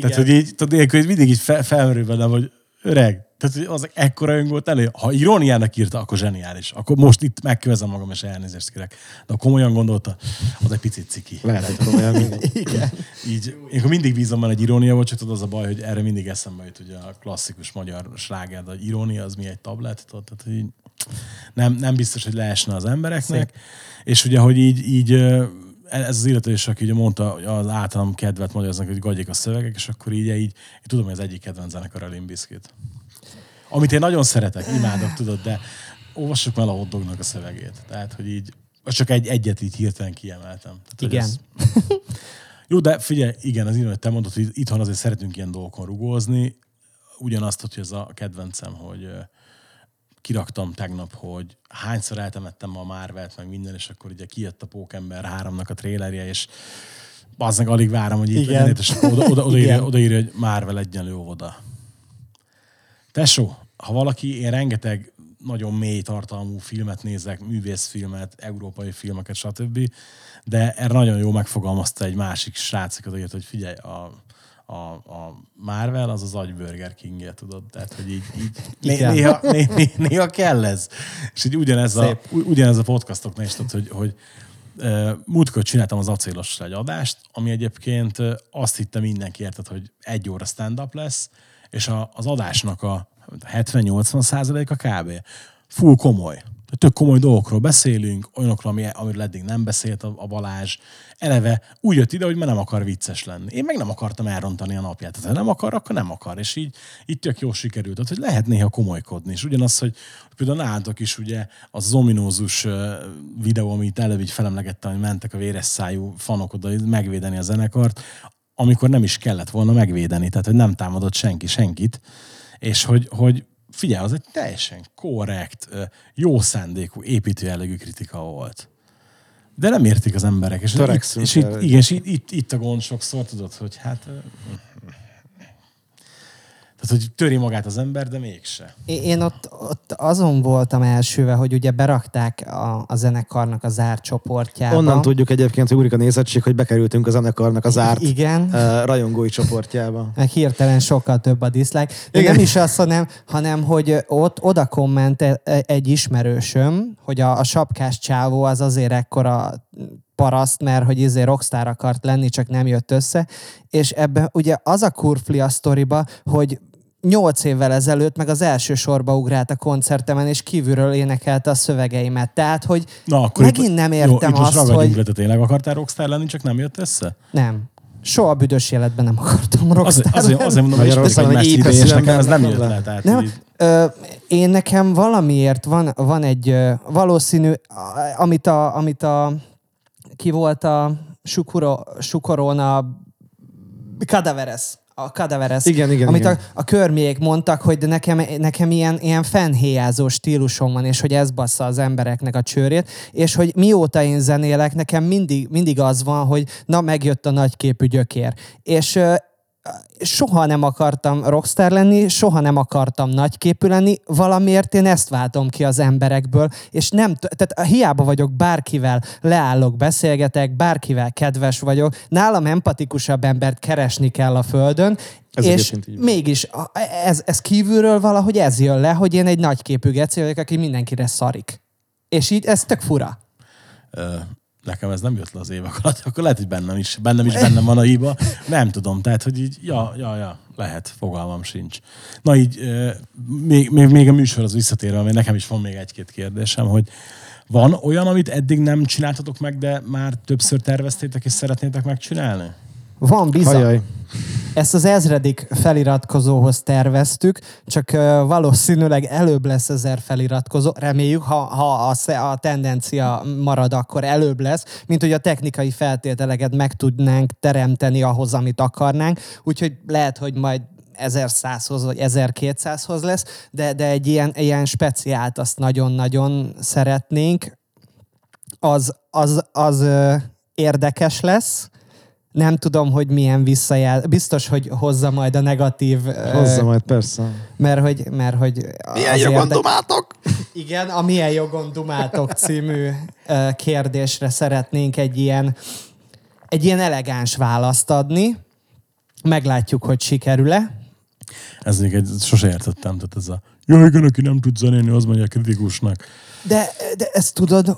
Tehát, hogy így, tudod, ilyenkor mindig így fel, felmerül bennem, hogy öreg, tehát az ekkora ön volt elő. Ha iróniának írta, akkor zseniális. Akkor most itt megkövezem magam, és elnézést kérek. De ha komolyan gondolta, az egy picit ciki. Lehet, komolyan. Igen. Így, én akkor mindig bízom benne, egy irónia volt, csak tudod, az a baj, hogy erre mindig eszembe jut ugye a klasszikus magyar sláger, de irónia az mi egy tablet, tudod, tehát így nem, nem biztos, hogy leesne az embereknek. Szép. És ugye, hogy így, így ez az illető is, aki ugye mondta hogy az általam kedvet magyaráznak, hogy gagyik a szövegek, és akkor így, így én tudom, hogy az egyik kedvenc zenekar a Limp Bizkit. Amit én nagyon szeretek, imádok, tudod, de olvassuk el a hotdognak a szövegét. Tehát, hogy így, csak egy, egyet így hirtelen kiemeltem. Tehát, Igen. Ez, jó, de figyelj, igen, az hogy te mondod, hogy itthon azért szeretünk ilyen dolgokon rugózni. Ugyanazt, hogy ez a kedvencem, hogy kiraktam tegnap, hogy hányszor eltemettem a Marvelt, meg minden, és akkor ugye kijött a Pókember 3-nak a trélerje, és bazdmeg alig várom, hogy itt legyen, és akkor oda, oda, odaírja, Igen. odaírja, hogy Marvel egyenlő óvoda. Tesó, ha valaki, én rengeteg nagyon mély tartalmú filmet nézek, művészfilmet, európai filmeket, stb. De erre nagyon jó megfogalmazta egy másik srác, aki odaírt, hogy figyelj, a, a, a Marvel az az agybörger kingje, tudod? Tehát, hogy így, így né, néha, né, né, néha kell ez. És így ugyanez a, Szép. u- ugyanez a podcastoknál is, tudod, hogy, hogy múltkor csináltam az acélosra egy adást, ami egyébként azt hitte mindenki érted, hogy egy óra stand-up lesz, és a, az adásnak a 70-80 százaléka kb. Full komoly. Tök komoly dolgokról beszélünk, olyanokról, ami, amiről eddig nem beszélt a, a Balázs. Eleve úgy jött ide, hogy már nem akar vicces lenni. Én meg nem akartam elrontani a napját. Tehát ha nem akar, akkor nem akar. És így, így tök jó sikerült. Tehát, hogy lehet néha komolykodni. És ugyanaz, hogy például nálatok is ugye az az ominózus ö, videó, amit előbb így felemlegettem, hogy mentek a véres szájú fanok oda megvédeni a zenekart, amikor nem is kellett volna megvédeni. Tehát, hogy nem támadott senki senkit. És hogy, hogy figyelj, az egy teljesen korrekt, jó szándékú, építő jellegű kritika volt. De nem értik az emberek. És, itt, és itt, igen, és itt, itt, itt a gond sokszor, tudod, hogy hát... Tehát, hogy töri magát az ember, de mégse. Én ott, ott azon voltam elsőve, hogy ugye berakták a, a zenekarnak a zárt csoportjába. Onnan tudjuk egyébként, hogy úrik a nézettség, hogy bekerültünk a zenekarnak az árt Igen. uh, rajongói csoportjába. meg hirtelen sokkal több a dislike. De Igen. nem is az, hanem, hanem hogy ott oda kommente egy ismerősöm, hogy a, a sapkás csávó az azért ekkora paraszt, mert hogy izé rockstar akart lenni, csak nem jött össze. És ebben ugye az a kurfli a sztoriba, hogy nyolc évvel ezelőtt meg az első sorba ugrált a koncertemen, és kívülről énekelte a szövegeimet. Tehát, hogy Na, akkor megint itt, nem jó, értem itt most azt, hogy le, te tényleg akartál rockstar lenni, csak nem jött össze? nem. Soha büdös életben nem akartam rockstar azért, azért mondom, hogy Magyarországon egy épeszű nekem ez nem jött le. Tehát, Nem, így- ö, én nekem valamiért van, van egy ö, valószínű, a- amit a, amit a ki volt a Sukuro, Sukorona Kadaveres. A Cadaverous. Igen, igen, Amit igen. A, a körmiék mondtak, hogy de nekem, nekem ilyen, ilyen fennhéjázó stílusom van, és hogy ez bassza az embereknek a csőrét, és hogy mióta én zenélek, nekem mindig, mindig az van, hogy na, megjött a nagyképű gyökér. És soha nem akartam rockstar lenni, soha nem akartam nagyképű lenni, valamiért én ezt váltom ki az emberekből, és nem, tehát hiába vagyok bárkivel, leállok, beszélgetek, bárkivel kedves vagyok, nálam empatikusabb embert keresni kell a földön, Ez és mégis ez, ez kívülről valahogy ez jön le, hogy én egy nagyképű geci vagyok, aki mindenkire szarik. És így ez tök fura. Ö, nekem ez nem jött le az évek alatt, akkor lehet, hogy bennem is, bennem is bennem van a hiba. Nem tudom, tehát, hogy így, ja, ja, ja, lehet, fogalmam sincs. Na így, még, még, még a műsorhoz visszatérve, mert nekem is van még egy-két kérdésem, hogy van olyan, amit eddig nem csináltatok meg, de már többször terveztétek és szeretnétek megcsinálni? Van bizony. Ezt az ezredik feliratkozóhoz terveztük, csak valószínűleg előbb lesz ezer feliratkozó. Reméljük, ha, ha a, a tendencia marad, akkor előbb lesz, mint hogy a technikai feltételeket meg tudnánk teremteni ahhoz, amit akarnánk. Úgyhogy lehet, hogy majd 1100-hoz vagy 1200-hoz lesz, de, de egy ilyen, ilyen speciált azt nagyon-nagyon szeretnénk. Az, az, az érdekes lesz, nem tudom, hogy milyen visszajel. Biztos, hogy hozza majd a negatív... ö, Hozza majd, persze. Mert hogy, mert hogy Milyen jogon érde- dumáltok? Igen, a Milyen jogon dumáltok című ö, kérdésre szeretnénk egy ilyen, egy ilyen elegáns választ adni. Meglátjuk, hogy sikerül-e. Ez még egy, sose értettem, tehát ez a jó, igen, aki nem tud zenélni, az mondja kritikusnak. De, de ezt tudod,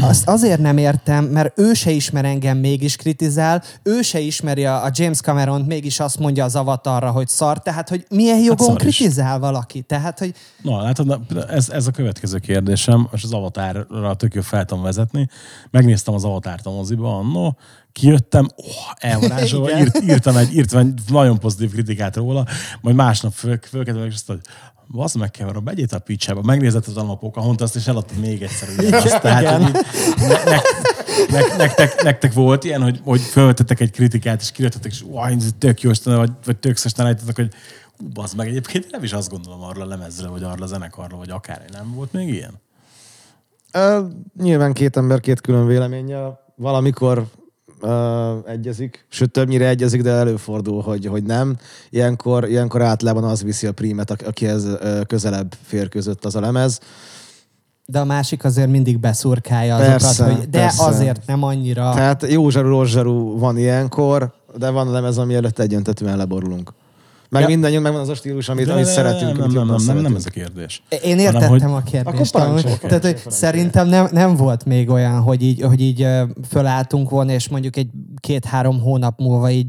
azt azért nem értem, mert ő se ismer engem, mégis kritizál, ő se ismeri a, James cameron mégis azt mondja az avatarra, hogy szar, tehát hogy milyen jogon szar is. kritizál valaki? Tehát, hogy Na, látod, na, ez, ez a következő kérdésem, és az Avatarra tök jó fel tudom vezetni. Megnéztem az Avatárt a moziba annó, kijöttem, oh, elvarázsolva, írt, írtam, egy, írtam egy nagyon pozitív kritikát róla, majd másnap föl, fölkeltem, és azt mondta, az meg kell, begyét a picsába, megnézed az alapok, ahont azt és eladtad még egyszer. Ugyanazt. Tehát, hogy így, ne, ne, ne, nektek, nektek, volt ilyen, hogy, hogy felvetettek egy kritikát, és kijöttetek, és "Uaj, tök jó, vagy, vagy tök állítottatok, hogy ú, bazd meg, egyébként nem is azt gondolom arra a lemezre, vagy arra a zenekarra, vagy akár. Nem volt még ilyen? Ö, nyilván két ember két külön véleménnyel valamikor egyezik, sőt többnyire egyezik, de előfordul, hogy, hogy nem. Ilyenkor, ilyenkor általában az viszi a prímet, aki- akihez közelebb fér között az a lemez. de a másik azért mindig beszurkálja azokat, Persze, hogy de persze. azért nem annyira. Tehát jó zsaru, rossz zsaru van ilyenkor, de van a lemez, ami előtt egyöntetően leborulunk. Meg Ja. mindannyian megvan az a stílus, amit, amit szeretünk. Nem, nem, nem, nem, nem, ez a kérdés. Én Hanem, értettem hogy- a kérdést. Akkor amúgy. Tehát, hogy szerintem nem, nem volt még olyan, hogy így, hogy így fölálltunk volna, és mondjuk egy két-három hónap múlva így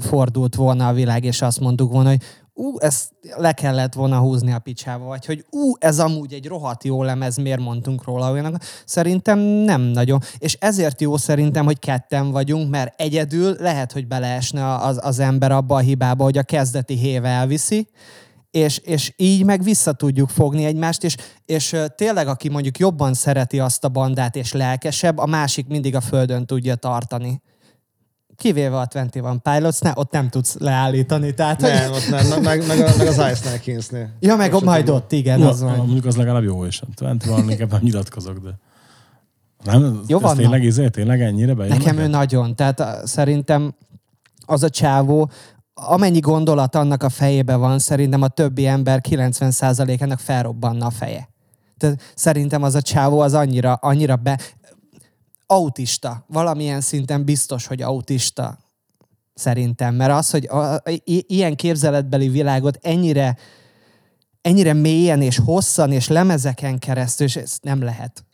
fordult volna a világ, és azt mondtuk volna, hogy ú, ezt le kellett volna húzni a picsába, vagy hogy ú, ez amúgy egy rohadt jó lemez, miért mondtunk róla olyanak. Szerintem nem nagyon. És ezért jó szerintem, hogy ketten vagyunk, mert egyedül lehet, hogy beleesne az, az ember abba a hibába, hogy a kezdeti héve elviszi, és, és így meg vissza tudjuk fogni egymást, és, és tényleg, aki mondjuk jobban szereti azt a bandát, és lelkesebb, a másik mindig a földön tudja tartani. Kivéve a 21 Pilotsnál, ott nem tudsz leállítani. Tehát, hogy- Nem, ott nem, meg, meg, meg, a, meg az Ice-nál Kingsnél. Ja, meg Most majd ott, igen, Ja, az van. mondjuk az legalább jó is. Twente van, inkább nem nyilatkozok, de... Nem, Jó van, tényleg, izé, tényleg ennyire bejön? Nekem ő neked? nagyon. Tehát a, szerintem az a csávó, amennyi gondolat annak a fejébe van, szerintem a többi ember 90%-ának felrobbanna a feje. Tehát szerintem az a csávó az annyira, annyira be... Autista. Valamilyen szinten biztos, hogy autista. Szerintem. Mert az, hogy a, a, i- ilyen képzeletbeli világot ennyire ennyire mélyen és hosszan és lemezeken keresztül, és ez nem lehet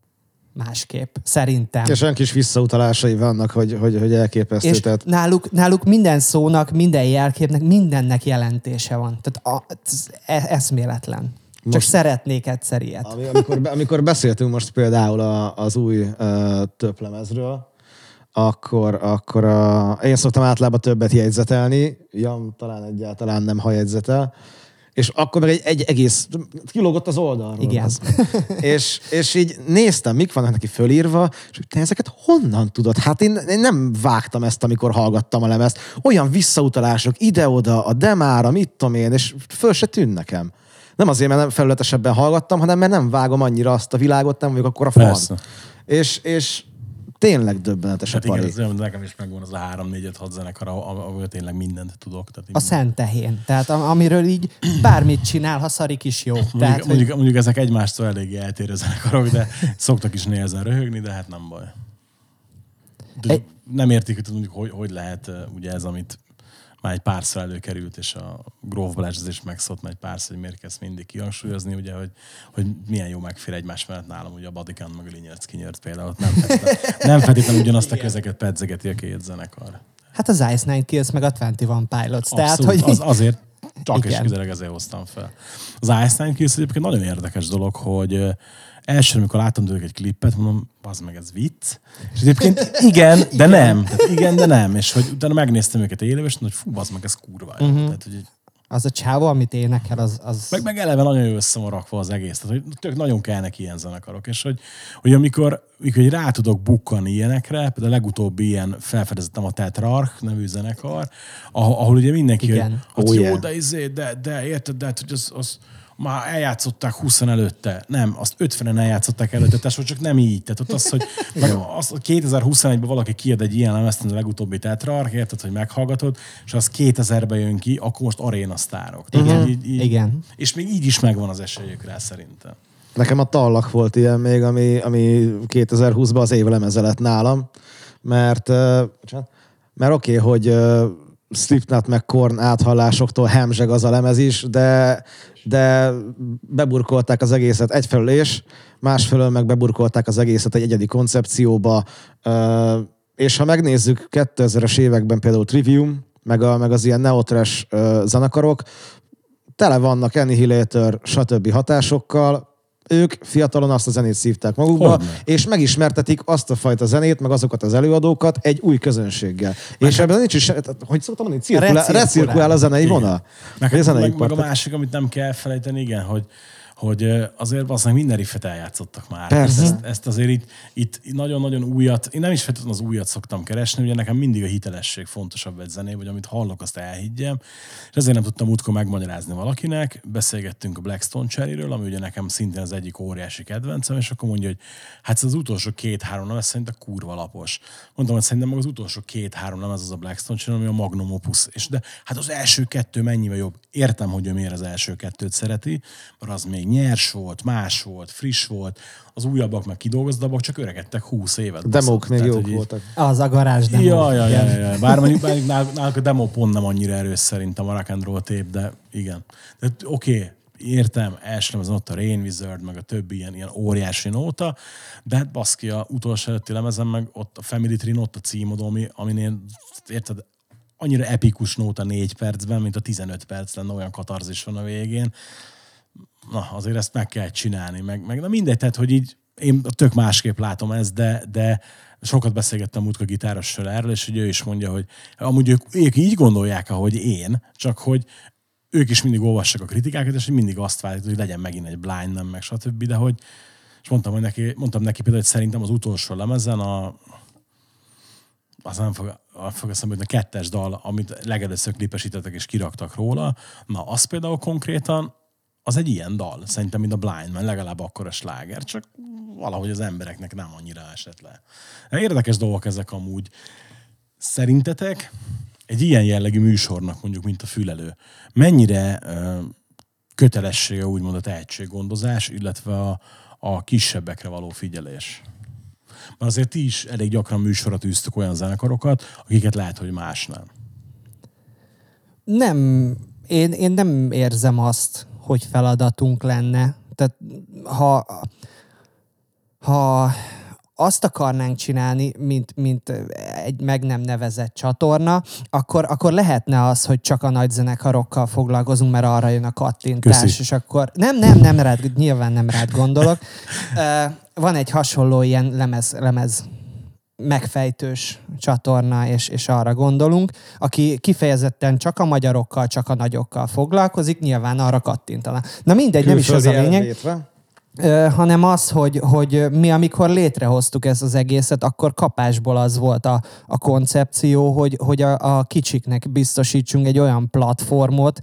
másképp. Szerintem. És olyan kis visszautalásai vannak, hogy, hogy, hogy elképesztő. És Tehát náluk, náluk minden szónak, minden jelképnek, mindennek jelentése van. Tehát a, ez e- eszméletlen. Csak Most- szeretnék egyszer ilyet. Ami, amikor, amikor beszéltünk most például a, az új uh, töplemezről, akkor, akkor a, én szoktam általában többet jegyzetelni, Jan talán egyáltalán nem, ha jegyzetel, és akkor meg egy, egy egész, kilógott az oldalról. Igen. Az. és, és így néztem, mik vannak neki fölírva, és te ezeket honnan tudod? Hát én, én nem vágtam ezt, amikor hallgattam a lemezt. Olyan visszautalások ide-oda, a demára, mit tudom én, és föl se tűn nekem. Nem azért, mert nem felületesebben hallgattam, hanem mert nem vágom annyira azt a világot, nem vagyok akkor a fan. Persze. És, és tényleg döbbenetes Hát a pari. igen, ez olyan, nekem is megvan az a 3 4 5 6 zenekar, ahol tényleg mindent tudok. Tehát A szent tehén. Tehát am- amiről így bármit csinál, ha szarik is jó. Mondjuk, Tehát, mondjuk, mondjuk, ezek egymástól eléggé eltérő zenekarok, de szoktak is néha ezen röhögni, de hát nem baj. De Egy- Nem értik, hogy mondjuk, hogy, hogy lehet ugye ez, amit már egy párszor előkerült, és a Grove Balázs is megszólt már egy párszor, hogy miért kezd mindig kihangsúlyozni, ugye, hogy, hogy milyen jó megfér egymás mellett nálam, ugye a Badikán meg a Linyert kinyert például, ott nem feltétlenül, nem feltétlenül ugyanazt a közeket pedzegeti a két zenekar. hát az Ice Nine Kills meg a 21 Pilots. Tehát, Abszolút, hogy az, azért csak és Igen. kizárólag ezért hoztam fel. Az Ice Nine Kills egyébként nagyon érdekes dolog, hogy elsőre, amikor láttam tőlük egy klippet, mondom, az meg ez vicc. És egyébként igen, de nem. Tehát igen, de nem. És hogy utána megnéztem őket élőben, és mondom, hogy fú, az meg ez kurva. jó. Tehát, hogy az a csávó, amit énekel, az... az... meg, meg eleve nagyon jó össze van rakva az egész. Tehát, hogy tök nagyon kellnek ilyen zenekarok. És hogy, hogy amikor, amikor rá tudok bukkani ilyenekre, például a legutóbbi ilyen felfedezettem a Tetrarch nevű zenekar, ahol, ahol ugye mindenki, Igen. hogy hát Oh, jó, yeah. de, izé, de, de érted, de hát, hogy az, az már eljátszották 20 előtte. Nem, azt 50-en eljátszották előtte, tehát csak nem így. Tehát ott az, hogy az, 2021-ben valaki kiad egy ilyen lemezt, a legutóbbi Tetrarch, érted, hogy meghallgatod, és az 2000-ben jön ki, akkor most aréna sztárok. Tehát Igen. így- így- Igen. És még így is megvan az esélyük rá szerintem. Nekem a tallak volt ilyen még, ami, ami 2020-ban az évlemeze lett nálam, mert, mert oké, okay, hogy Slipknot meg Korn áthallásoktól hemzseg az a lemez is, de, de beburkolták az egészet egyfelől és, másfelől meg beburkolták az egészet egy egyedi koncepcióba, és ha megnézzük 2000-es években például Trivium, meg, a, meg az ilyen neotrash uh, zenekarok, tele vannak Annihilator, stb. hatásokkal, ők fiatalon azt a zenét szívták magukba, Hogyne. és megismertetik azt a fajta zenét, meg azokat az előadókat egy új közönséggel. És ebben nincs is, hogy szoktam mondani, cirkulál, Recirkulál. a zenei vonal. Meg, a zenei meg, meg a másik, amit nem kell felejteni, igen, hogy, hogy azért valószínűleg minden riffet eljátszottak már. Persze. Ezt, ezt azért itt, itt nagyon-nagyon újat, én nem is feltétlenül az újat szoktam keresni, ugye nekem mindig a hitelesség fontosabb egy zené, vagy amit hallok, azt elhiggyem. És ezért nem tudtam útkor megmagyarázni valakinek. Beszélgettünk a Blackstone Cherryről, ami ugye nekem szintén az egyik óriási kedvencem, és akkor mondja, hogy hát ez az utolsó két-három lemez szerint a kurva lapos. Mondtam, hogy szerintem az utolsó két-három lemez az a Blackstone Cherry, ami a Magnum Opus. És de hát az első kettő mennyivel jobb. Értem, hogy ő miért az első kettőt szereti, mert az még nyers volt, más volt, friss volt, az újabbak meg kidolgozdabbak, csak öregedtek 20 évet. Demók Baszott. még jók hogy így- voltak. Az a garázs demo. Ja, ja, ja, Igen. ja, ja. Bár mondjuk, mondjuk nál- náluk a demo pont nem annyira erős szerintem a rock and roll tape, de igen. De oké, okay, értem, első az ott a Rain Wizard, meg a többi ilyen, ilyen óriási nóta, de hát baszki, a utolsó előtti lemezem, meg ott a Family Tree ott a címodó, ami, aminél, érted, annyira epikus nóta négy percben, mint a 15 perc lenne, olyan katarzis van a végén. Na, azért ezt meg kell csinálni, meg, meg na mindegy, tehát, hogy így én tök másképp látom ezt, de, de sokat beszélgettem múltkor gitárossal erről, és hogy ő is mondja, hogy amúgy ők, ők így gondolják, ahogy én, csak hogy ők is mindig olvassák a kritikákat, és mindig azt várják, hogy legyen megint egy blind, nem meg stb. De hogy, és mondtam, hogy neki, mondtam neki például, hogy szerintem az utolsó lemezen a az nem fog, fog eszembe a kettes dal, amit legelőször klipesítettek és kiraktak róla, na az például konkrétan az egy ilyen dal, szerintem, mint a Blind Man, legalább akkor a sláger, csak valahogy az embereknek nem annyira esett le. Érdekes dolgok ezek amúgy. Szerintetek egy ilyen jellegű műsornak, mondjuk, mint a Fülelő, mennyire ö, kötelessége úgymond a tehetséggondozás, illetve a, a kisebbekre való figyelés? Mert azért ti is elég gyakran műsorra tűztök olyan zenekarokat, akiket lehet, hogy más nem. Nem, én, én nem érzem azt, hogy feladatunk lenne. Tehát ha, ha azt akarnánk csinálni, mint, mint egy meg nem nevezett csatorna, akkor, akkor lehetne az, hogy csak a nagy zenekarokkal foglalkozunk, mert arra jön a kattintás, Köszi. és akkor nem, nem, nem rád, nyilván nem rád gondolok. Van egy hasonló ilyen lemez, lemez megfejtős csatorna, és, és arra gondolunk, aki kifejezetten csak a magyarokkal, csak a nagyokkal foglalkozik, nyilván arra kattintana. Na mindegy, nem is ez a Külföldi lényeg elvétve. hanem az, hogy, hogy mi amikor létrehoztuk ezt az egészet, akkor kapásból az volt a, a koncepció, hogy, hogy a, a kicsiknek biztosítsunk egy olyan platformot,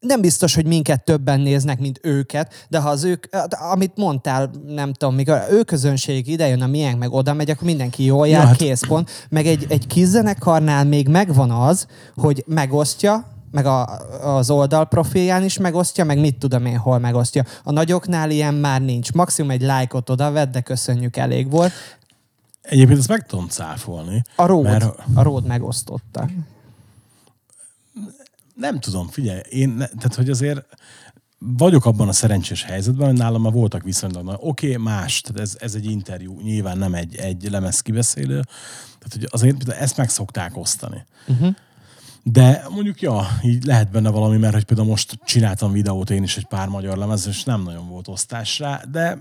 nem biztos, hogy minket többen néznek, mint őket, de ha az ők, amit mondtál, nem tudom, mikor ő közönség ide jön, a miénk meg oda megy, akkor mindenki jól jár, Ja, hát- kész pont. Meg egy, egy kis zenekarnál még megvan az, hogy megosztja, meg a, az oldal profilján is megosztja, meg mit tudom én, hol megosztja. A nagyoknál ilyen már nincs. Maximum egy lájkot oda vedd, de köszönjük, elég volt. Egyébként ezt meg tudom cáfolni. A Ród, Mert- a Ród megosztotta. Nem tudom, figyelj, én, ne, tehát hogy azért vagyok abban a szerencsés helyzetben, hogy nálam már voltak viszonylag nagy. Oké, okay, más, tehát ez, ez egy interjú, nyilván nem egy, egy lemez kibeszélő, tehát hogy azért ezt meg szokták osztani. Uh-huh. De mondjuk, ja, így lehet benne valami, mert hogy például most csináltam videót én is egy pár magyar lemez, és nem nagyon volt osztás rá, de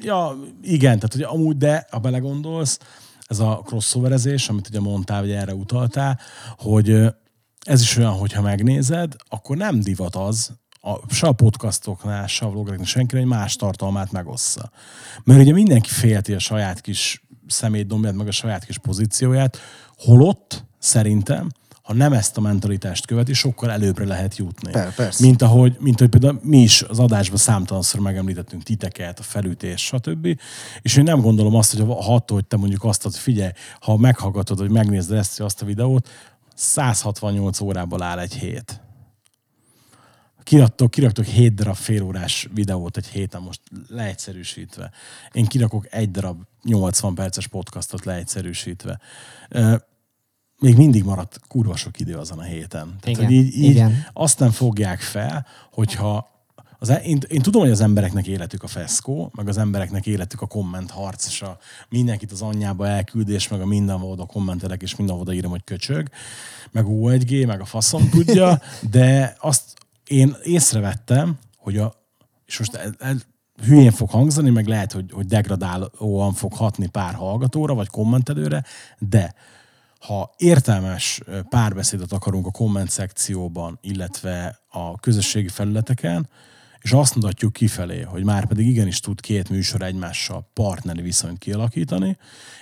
ja, igen, tehát hogy amúgy, de ha belegondolsz, ez a crossoverezés, amit ugye mondtál, vagy erre utaltál, hogy ez is olyan, hogyha megnézed, akkor nem divat az, a, se a podcastoknál, se a vlogoknál, senkire egy más tartalmát megossza. Mert ugye mindenki félti a saját kis szemétdombját, meg a saját kis pozícióját, holott szerintem, ha nem ezt a mentalitást követi, sokkal előbbre lehet jutni. Per- persze. Mint ahogy, mint ahogy például mi is az adásban számtalanszor megemlítettünk titeket, a felütés, stb. És én nem gondolom azt, hogy ha attól, hogy te mondjuk azt, hogy figyelj, ha meghallgatod, hogy megnézd ezt, azt a videót, 168 órából áll egy hét. Kiraktok, kiraktok 7 darab félórás videót egy héten, most leegyszerűsítve. Én kirakok egy darab 80 perces podcastot leegyszerűsítve. Még mindig maradt kurva sok idő azon a héten. Tehát, Igen, hogy így, így igen. azt nem fogják fel, hogyha az, e- én, én tudom, hogy az embereknek életük a feszkó, meg az embereknek életük a komment harc, és a mindenkit az anyjába elküldés, meg a mindenhol oda kommentelek, és mindenhol oda írom, hogy köcsög, meg O1G, meg a faszom tudja, de azt én észrevettem, hogy a, és most el, el, hülyén fog hangzani, meg lehet, hogy, hogy degradálóan fog hatni pár hallgatóra, vagy kommentelőre, de ha értelmes párbeszédet akarunk a komment szekcióban, illetve a közösségi felületeken, és azt mutatjuk kifelé, hogy már pedig igenis tud két műsor egymással partneri viszonyt kialakítani,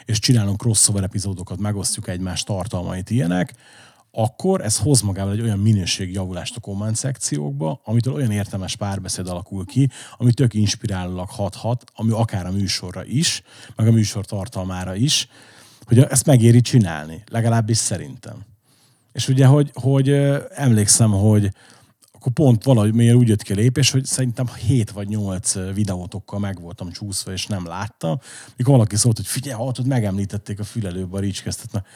és csinálunk crossover epizódokat, megosztjuk egymás tartalmait ilyenek, akkor ez hoz magával egy olyan minőségjavulást a komment szekciókba, amitől olyan értelmes párbeszéd alakul ki, ami tök inspirálólag hathat, ami akár a műsorra is, meg a műsor tartalmára is, hogy ezt megéri csinálni, legalábbis szerintem. És ugye, hogy, hogy emlékszem, hogy akkor pont valahogy miért úgy jött ki a lépés, hogy szerintem 7 vagy 8 videótokkal meg voltam csúszva, és nem láttam. Mikor valaki szólt, hogy figyelj, hallotod, megemlítették a fülelőbe a ricskesztet, mert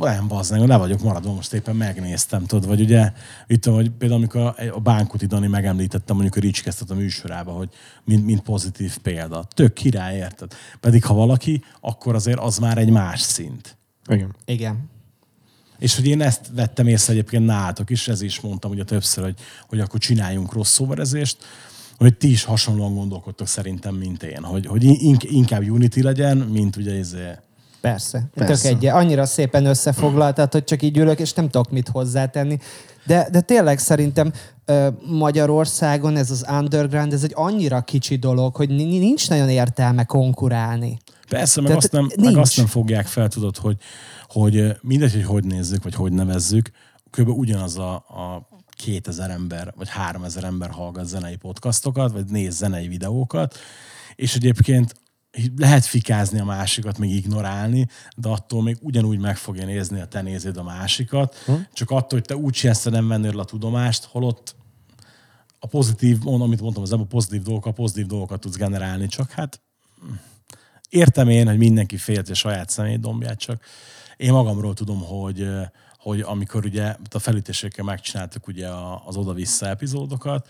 nem bazdmeg, le vagyok maradva, most éppen megnéztem, tudod, vagy ugye, itt vagy például amikor a, Bánkuti Dani megemlítette mondjuk a Ricskesztet a műsorába, hogy mint, mint pozitív példa. Tök király, érted? Pedig ha valaki, akkor azért az már egy más szint. Igen. Igen. És hogy én ezt vettem észre egyébként nálatok is, ez is mondtam ugye többször, hogy, hogy akkor csináljunk crossoverezést, hogy ti is hasonlóan gondolkodtok szerintem, mint én, hogy, hogy in- inkább Unity legyen, mint ugye ez Persze. Persze. Tök egy, annyira szépen összefoglaltad, hogy csak így ülök, és nem tudok mit hozzátenni. De, de tényleg szerintem Magyarországon ez az underground, ez egy annyira kicsi dolog, hogy ni- nincs nagyon értelme konkurálni. Persze, meg Tehát azt, nem, meg azt nem fogják fel, tudod, hogy, hogy mindegy, hogy hogy nézzük, vagy hogy nevezzük, kb. ugyanaz a, a 2000 ember, vagy 3000 ember hallgat zenei podcastokat, vagy néz zenei videókat, és egyébként lehet fikázni a másikat, meg ignorálni, de attól még ugyanúgy meg fogja nézni a te nézed a másikat, hm? csak attól, hogy te úgy te nem vennél a tudomást, holott a pozitív, amit mondtam, az a pozitív dolgokat, pozitív dolgokat tudsz generálni, csak hát értem én, hogy mindenki félti a saját személydombját, csak én magamról tudom, hogy, hogy amikor ugye a felütésekkel megcsináltuk ugye a- az oda-vissza epizódokat,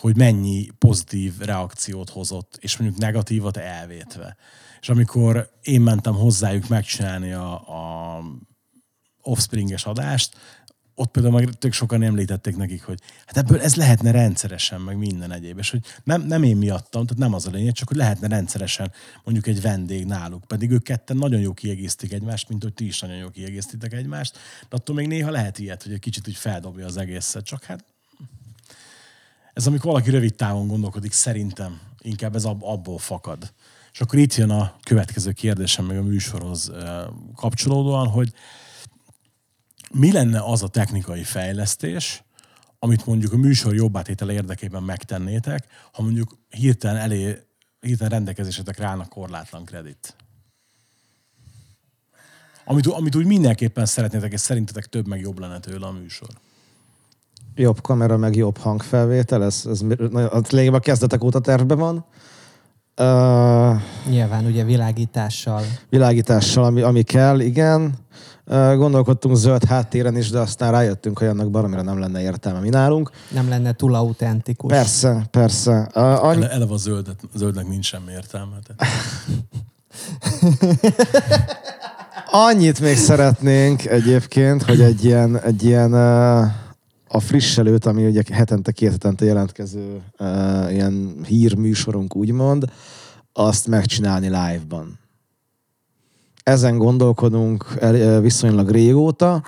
hogy mennyi pozitív reakciót hozott, és mondjuk negatívat elvétve. És amikor én mentem hozzájuk megcsinálni a, a Offspringes adást, ott például meg tök sokan említették nekik, hogy hát ebből ez lehetne rendszeresen, meg minden egyéb. És hogy nem, nem én miattam, tehát nem az a lényeg, csak hogy lehetne rendszeresen mondjuk egy vendég náluk. Pedig ők ketten nagyon jó kiegészítik egymást, mint hogy ti is nagyon jó kiegészítitek egymást. De attól még néha lehet ilyet, hogy egy kicsit úgy feldobja az egészet. Csak hát ez amikor valaki rövid távon gondolkodik, szerintem inkább ez ab, abból fakad. És akkor itt jön a következő kérdésem meg a műsorhoz kapcsolódóan, hogy mi lenne az a technikai fejlesztés, amit mondjuk a műsor jobbátétele érdekében megtennétek, ha mondjuk hirtelen elé, hirtelen rendelkezésetekre állna korlátlan kredit? Amit, amit úgy mindenképpen szeretnétek, és szerintetek több meg jobb lenne tőle a műsor. Jobb kamera, meg jobb hangfelvétel, ez, ez lényegében a kezdetek óta tervben van. Uh, Nyilván ugye világítással. világítással, ami, ami kell, igen. Uh, gondolkodtunk zöld háttéren is, de aztán rájöttünk, hogy annak baromira nem lenne értelme mi nálunk. Nem lenne túl autentikus. Persze, persze. Uh, annyi, Ele, eleve a zöldet, zöldnek nincs semmi értelme. Tehát. Annyit még szeretnénk egyébként, hogy egy ilyen, egy ilyen uh, a frisselőt, ami ugye hetente, két hetente jelentkező uh, ilyen hírműsorunk úgymond, azt megcsinálni live-ban. Ezen gondolkodunk el, viszonylag régóta.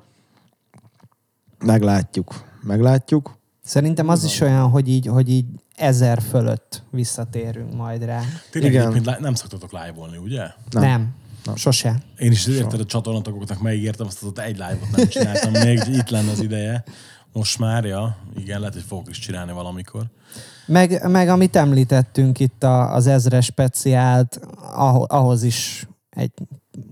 Meglátjuk. Meglátjuk. Szerintem az is olyan, hogy így, hogy így ezer fölött visszatérünk majd rá. Tényleg Igen. egyébként nem szoktatok live-olni, ugye? Nem. nem. nem. Sose. Én is érted a csatornatagoknak megígértem, azt ott egy live-ot nem csináltam még, itt lenne az ideje. Most már, ja, igen, lehet, hogy fogok is csinálni valamikor. Meg, meg amit említettünk itt a, az ezres speciált, ahhoz, ahhoz is egy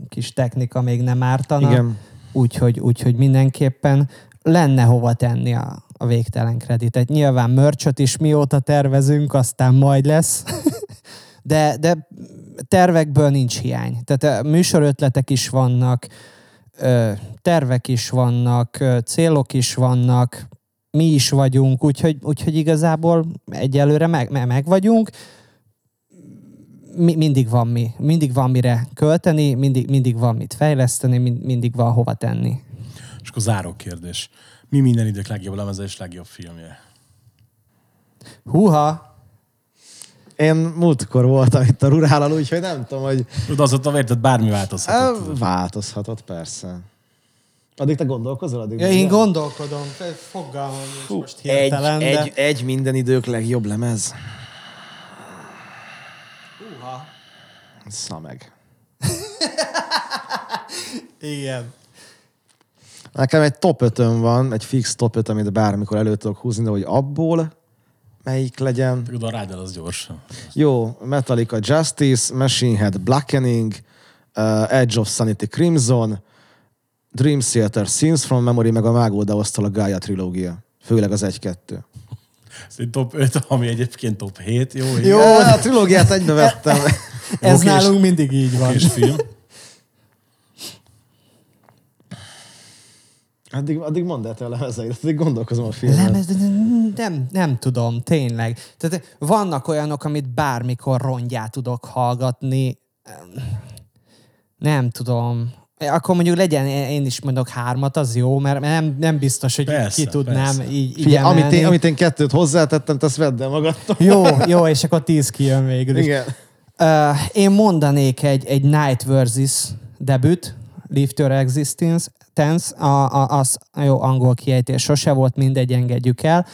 kis technika még nem ártana. Igen. Úgyhogy, úgyhogy mindenképpen lenne hova tenni a, a végtelen kreditet. Nyilván mörcsöt is mióta tervezünk, aztán majd lesz. de, de tervekből nincs hiány. Tehát műsorötletek is vannak, tervek is vannak, célok is vannak, mi is vagyunk, úgyhogy, úgyhogy igazából egyelőre meg, meg, meg vagyunk. Mi, mindig van mi, mindig van mire költeni, mindig, mindig van mit fejleszteni, mind, mindig van hova tenni. És akkor záró kérdés. Mi minden idők legjobb lemeze és legjobb filmje? Húha! Én múltkor voltam itt a rurálal, úgyhogy nem tudom, hogy De az ott érted, bármi változhatott. Változhatott persze. Addig te gondolkozol? Addig Ja, én gondolkodom, fogalmam nincs most hirtelen, egy, de... egy, egy minden idők legjobb lemez. Húha. Szameg. Igen. Nekem egy top 5 van, egy fix top 5, amit bármikor elő tudok húzni, de hogy abból melyik legyen. Tudod, a Rider az gyors. Jó, Metallica Justice, Machine Head Blackening, uh, Edge of Sanity Crimson, Dream Theater Scenes from Memory, meg a Mágóda osztól a Gaia trilógia. Főleg az 1-2. Ez egy top 5, ami egyébként top 7. Jó, Jó. jó. Ja, a trilógiát egybe vettem. Ez nálunk mindig így van. És film. Addig, addig mondd el te a lemezeidet, addig gondolkozom a filmen. Lemez, de nem, nem tudom, tényleg. Tehát vannak olyanok, amit bármikor rongyát tudok hallgatni. Nem tudom. Akkor mondjuk legyen, én is mondok hármat, az jó, mert nem, nem biztos, hogy Persze, ki tudnám persze. így, így Figyelj, amit, én, amit én kettőt hozzátettem, te azt vedd el magadtól. Jó, jó, és akkor tíz kijön végül is. Igen. Uh, én mondanék egy, egy Night Versus debüt, Live Your Existence, tense, a, a, az, jó, angol kiejtés sose volt, mindegy, engedjük el.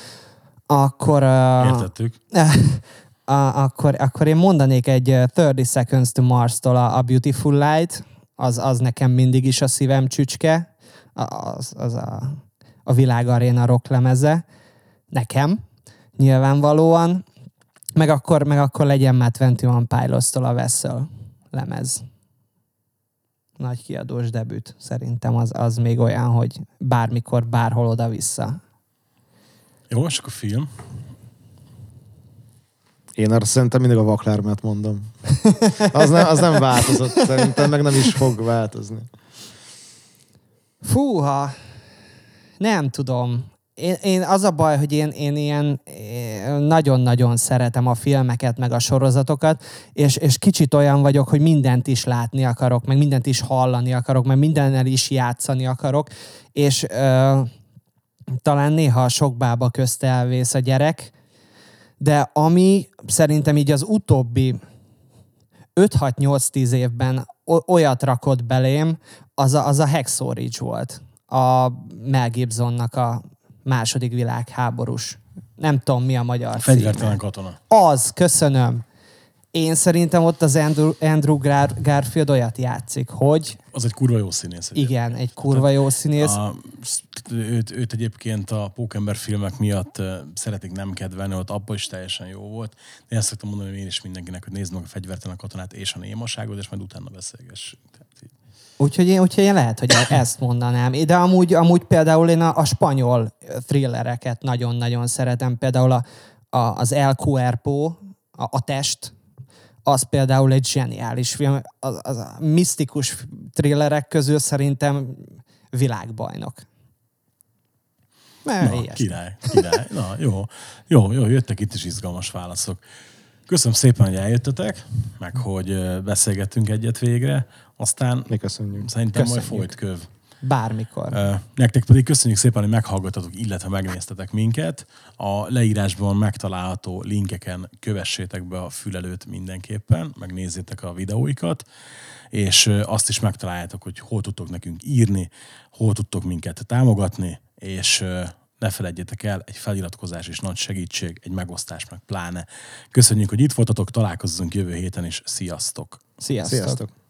Akkor, uh, Értettük. a, akkor, akkor én mondanék egy uh, 30 Seconds to Mars-tól a, a Beautiful Light, az, az nekem mindig is a szívem csücske, az, az a, a világ aréna rock lemeze, nekem, nyilvánvalóan, meg akkor, meg akkor legyen már 21 Pilots-tól a Vessel lemez. Nagy kiadós debüt. Szerintem az, az még olyan, hogy bármikor, bárhol oda-vissza. Jó, és akkor film. Én arra szerintem mindig a vaklármát mondom. Az nem, az nem változott, szerintem meg nem is fog változni. Fúha, nem tudom. Én, én az a baj, hogy én, én ilyen én nagyon-nagyon szeretem a filmeket, meg a sorozatokat, és, és kicsit olyan vagyok, hogy mindent is látni akarok, meg mindent is hallani akarok, meg mindennel is játszani akarok, és ö, talán néha sok bába közt elvész a gyerek, de ami szerintem így az utóbbi 5-6-8-10 évben olyat rakott belém, az a, az a Hacksaw volt. A Mel Gibsonnak a második világháborús. Nem tudom, mi a magyar Fegyvertelen címe. katona. Az, köszönöm. Én szerintem ott az Andrew, Andrew Gar- Garfield olyat játszik, hogy Az egy kurva jó színész. igen, egy kurva jó színész. A, őt, őt egyébként a Pókember filmek miatt szeretik nem kedvelni, ott abban is teljesen jó volt. De ezt szoktam mondani hogy én is mindenkinek, hogy nézd meg a fegyvertelen katonát és a némaságot, és majd utána beszélgessünk. Úgyhogy én, úgyhogy én lehet, hogy e- ezt mondanám. De amúgy, amúgy például én a, a spanyol thrillereket nagyon-nagyon szeretem. Például a, a, az El Cuerpo, a, a test, az például egy zseniális film. Az, az a misztikus thrillerek közül szerintem világbajnok. Mert Na, ilyesmi. király, király. Na, jó, jó, jó, jöttek itt is izgalmas válaszok. Köszönöm szépen, hogy eljöttetek, meg hogy beszélgettünk egyet végre. Aztán Mi köszönjük. szerintem majd Köszönjük. folyt köv. Bármikor. Nektek pedig köszönjük szépen, hogy meghallgattatok, illetve megnéztetek minket. A leírásban megtalálható linkeken kövessétek be a fülelőt mindenképpen, megnézzétek a videóikat, és azt is megtaláljátok, hogy hol tudtok nekünk írni, hol tudtok minket támogatni, és ne felejtjétek el, egy feliratkozás is nagy segítség, egy megosztás meg pláne. Köszönjük, hogy itt voltatok, találkozzunk jövő héten is, sziasztok! Sziasztok. Sziasztok!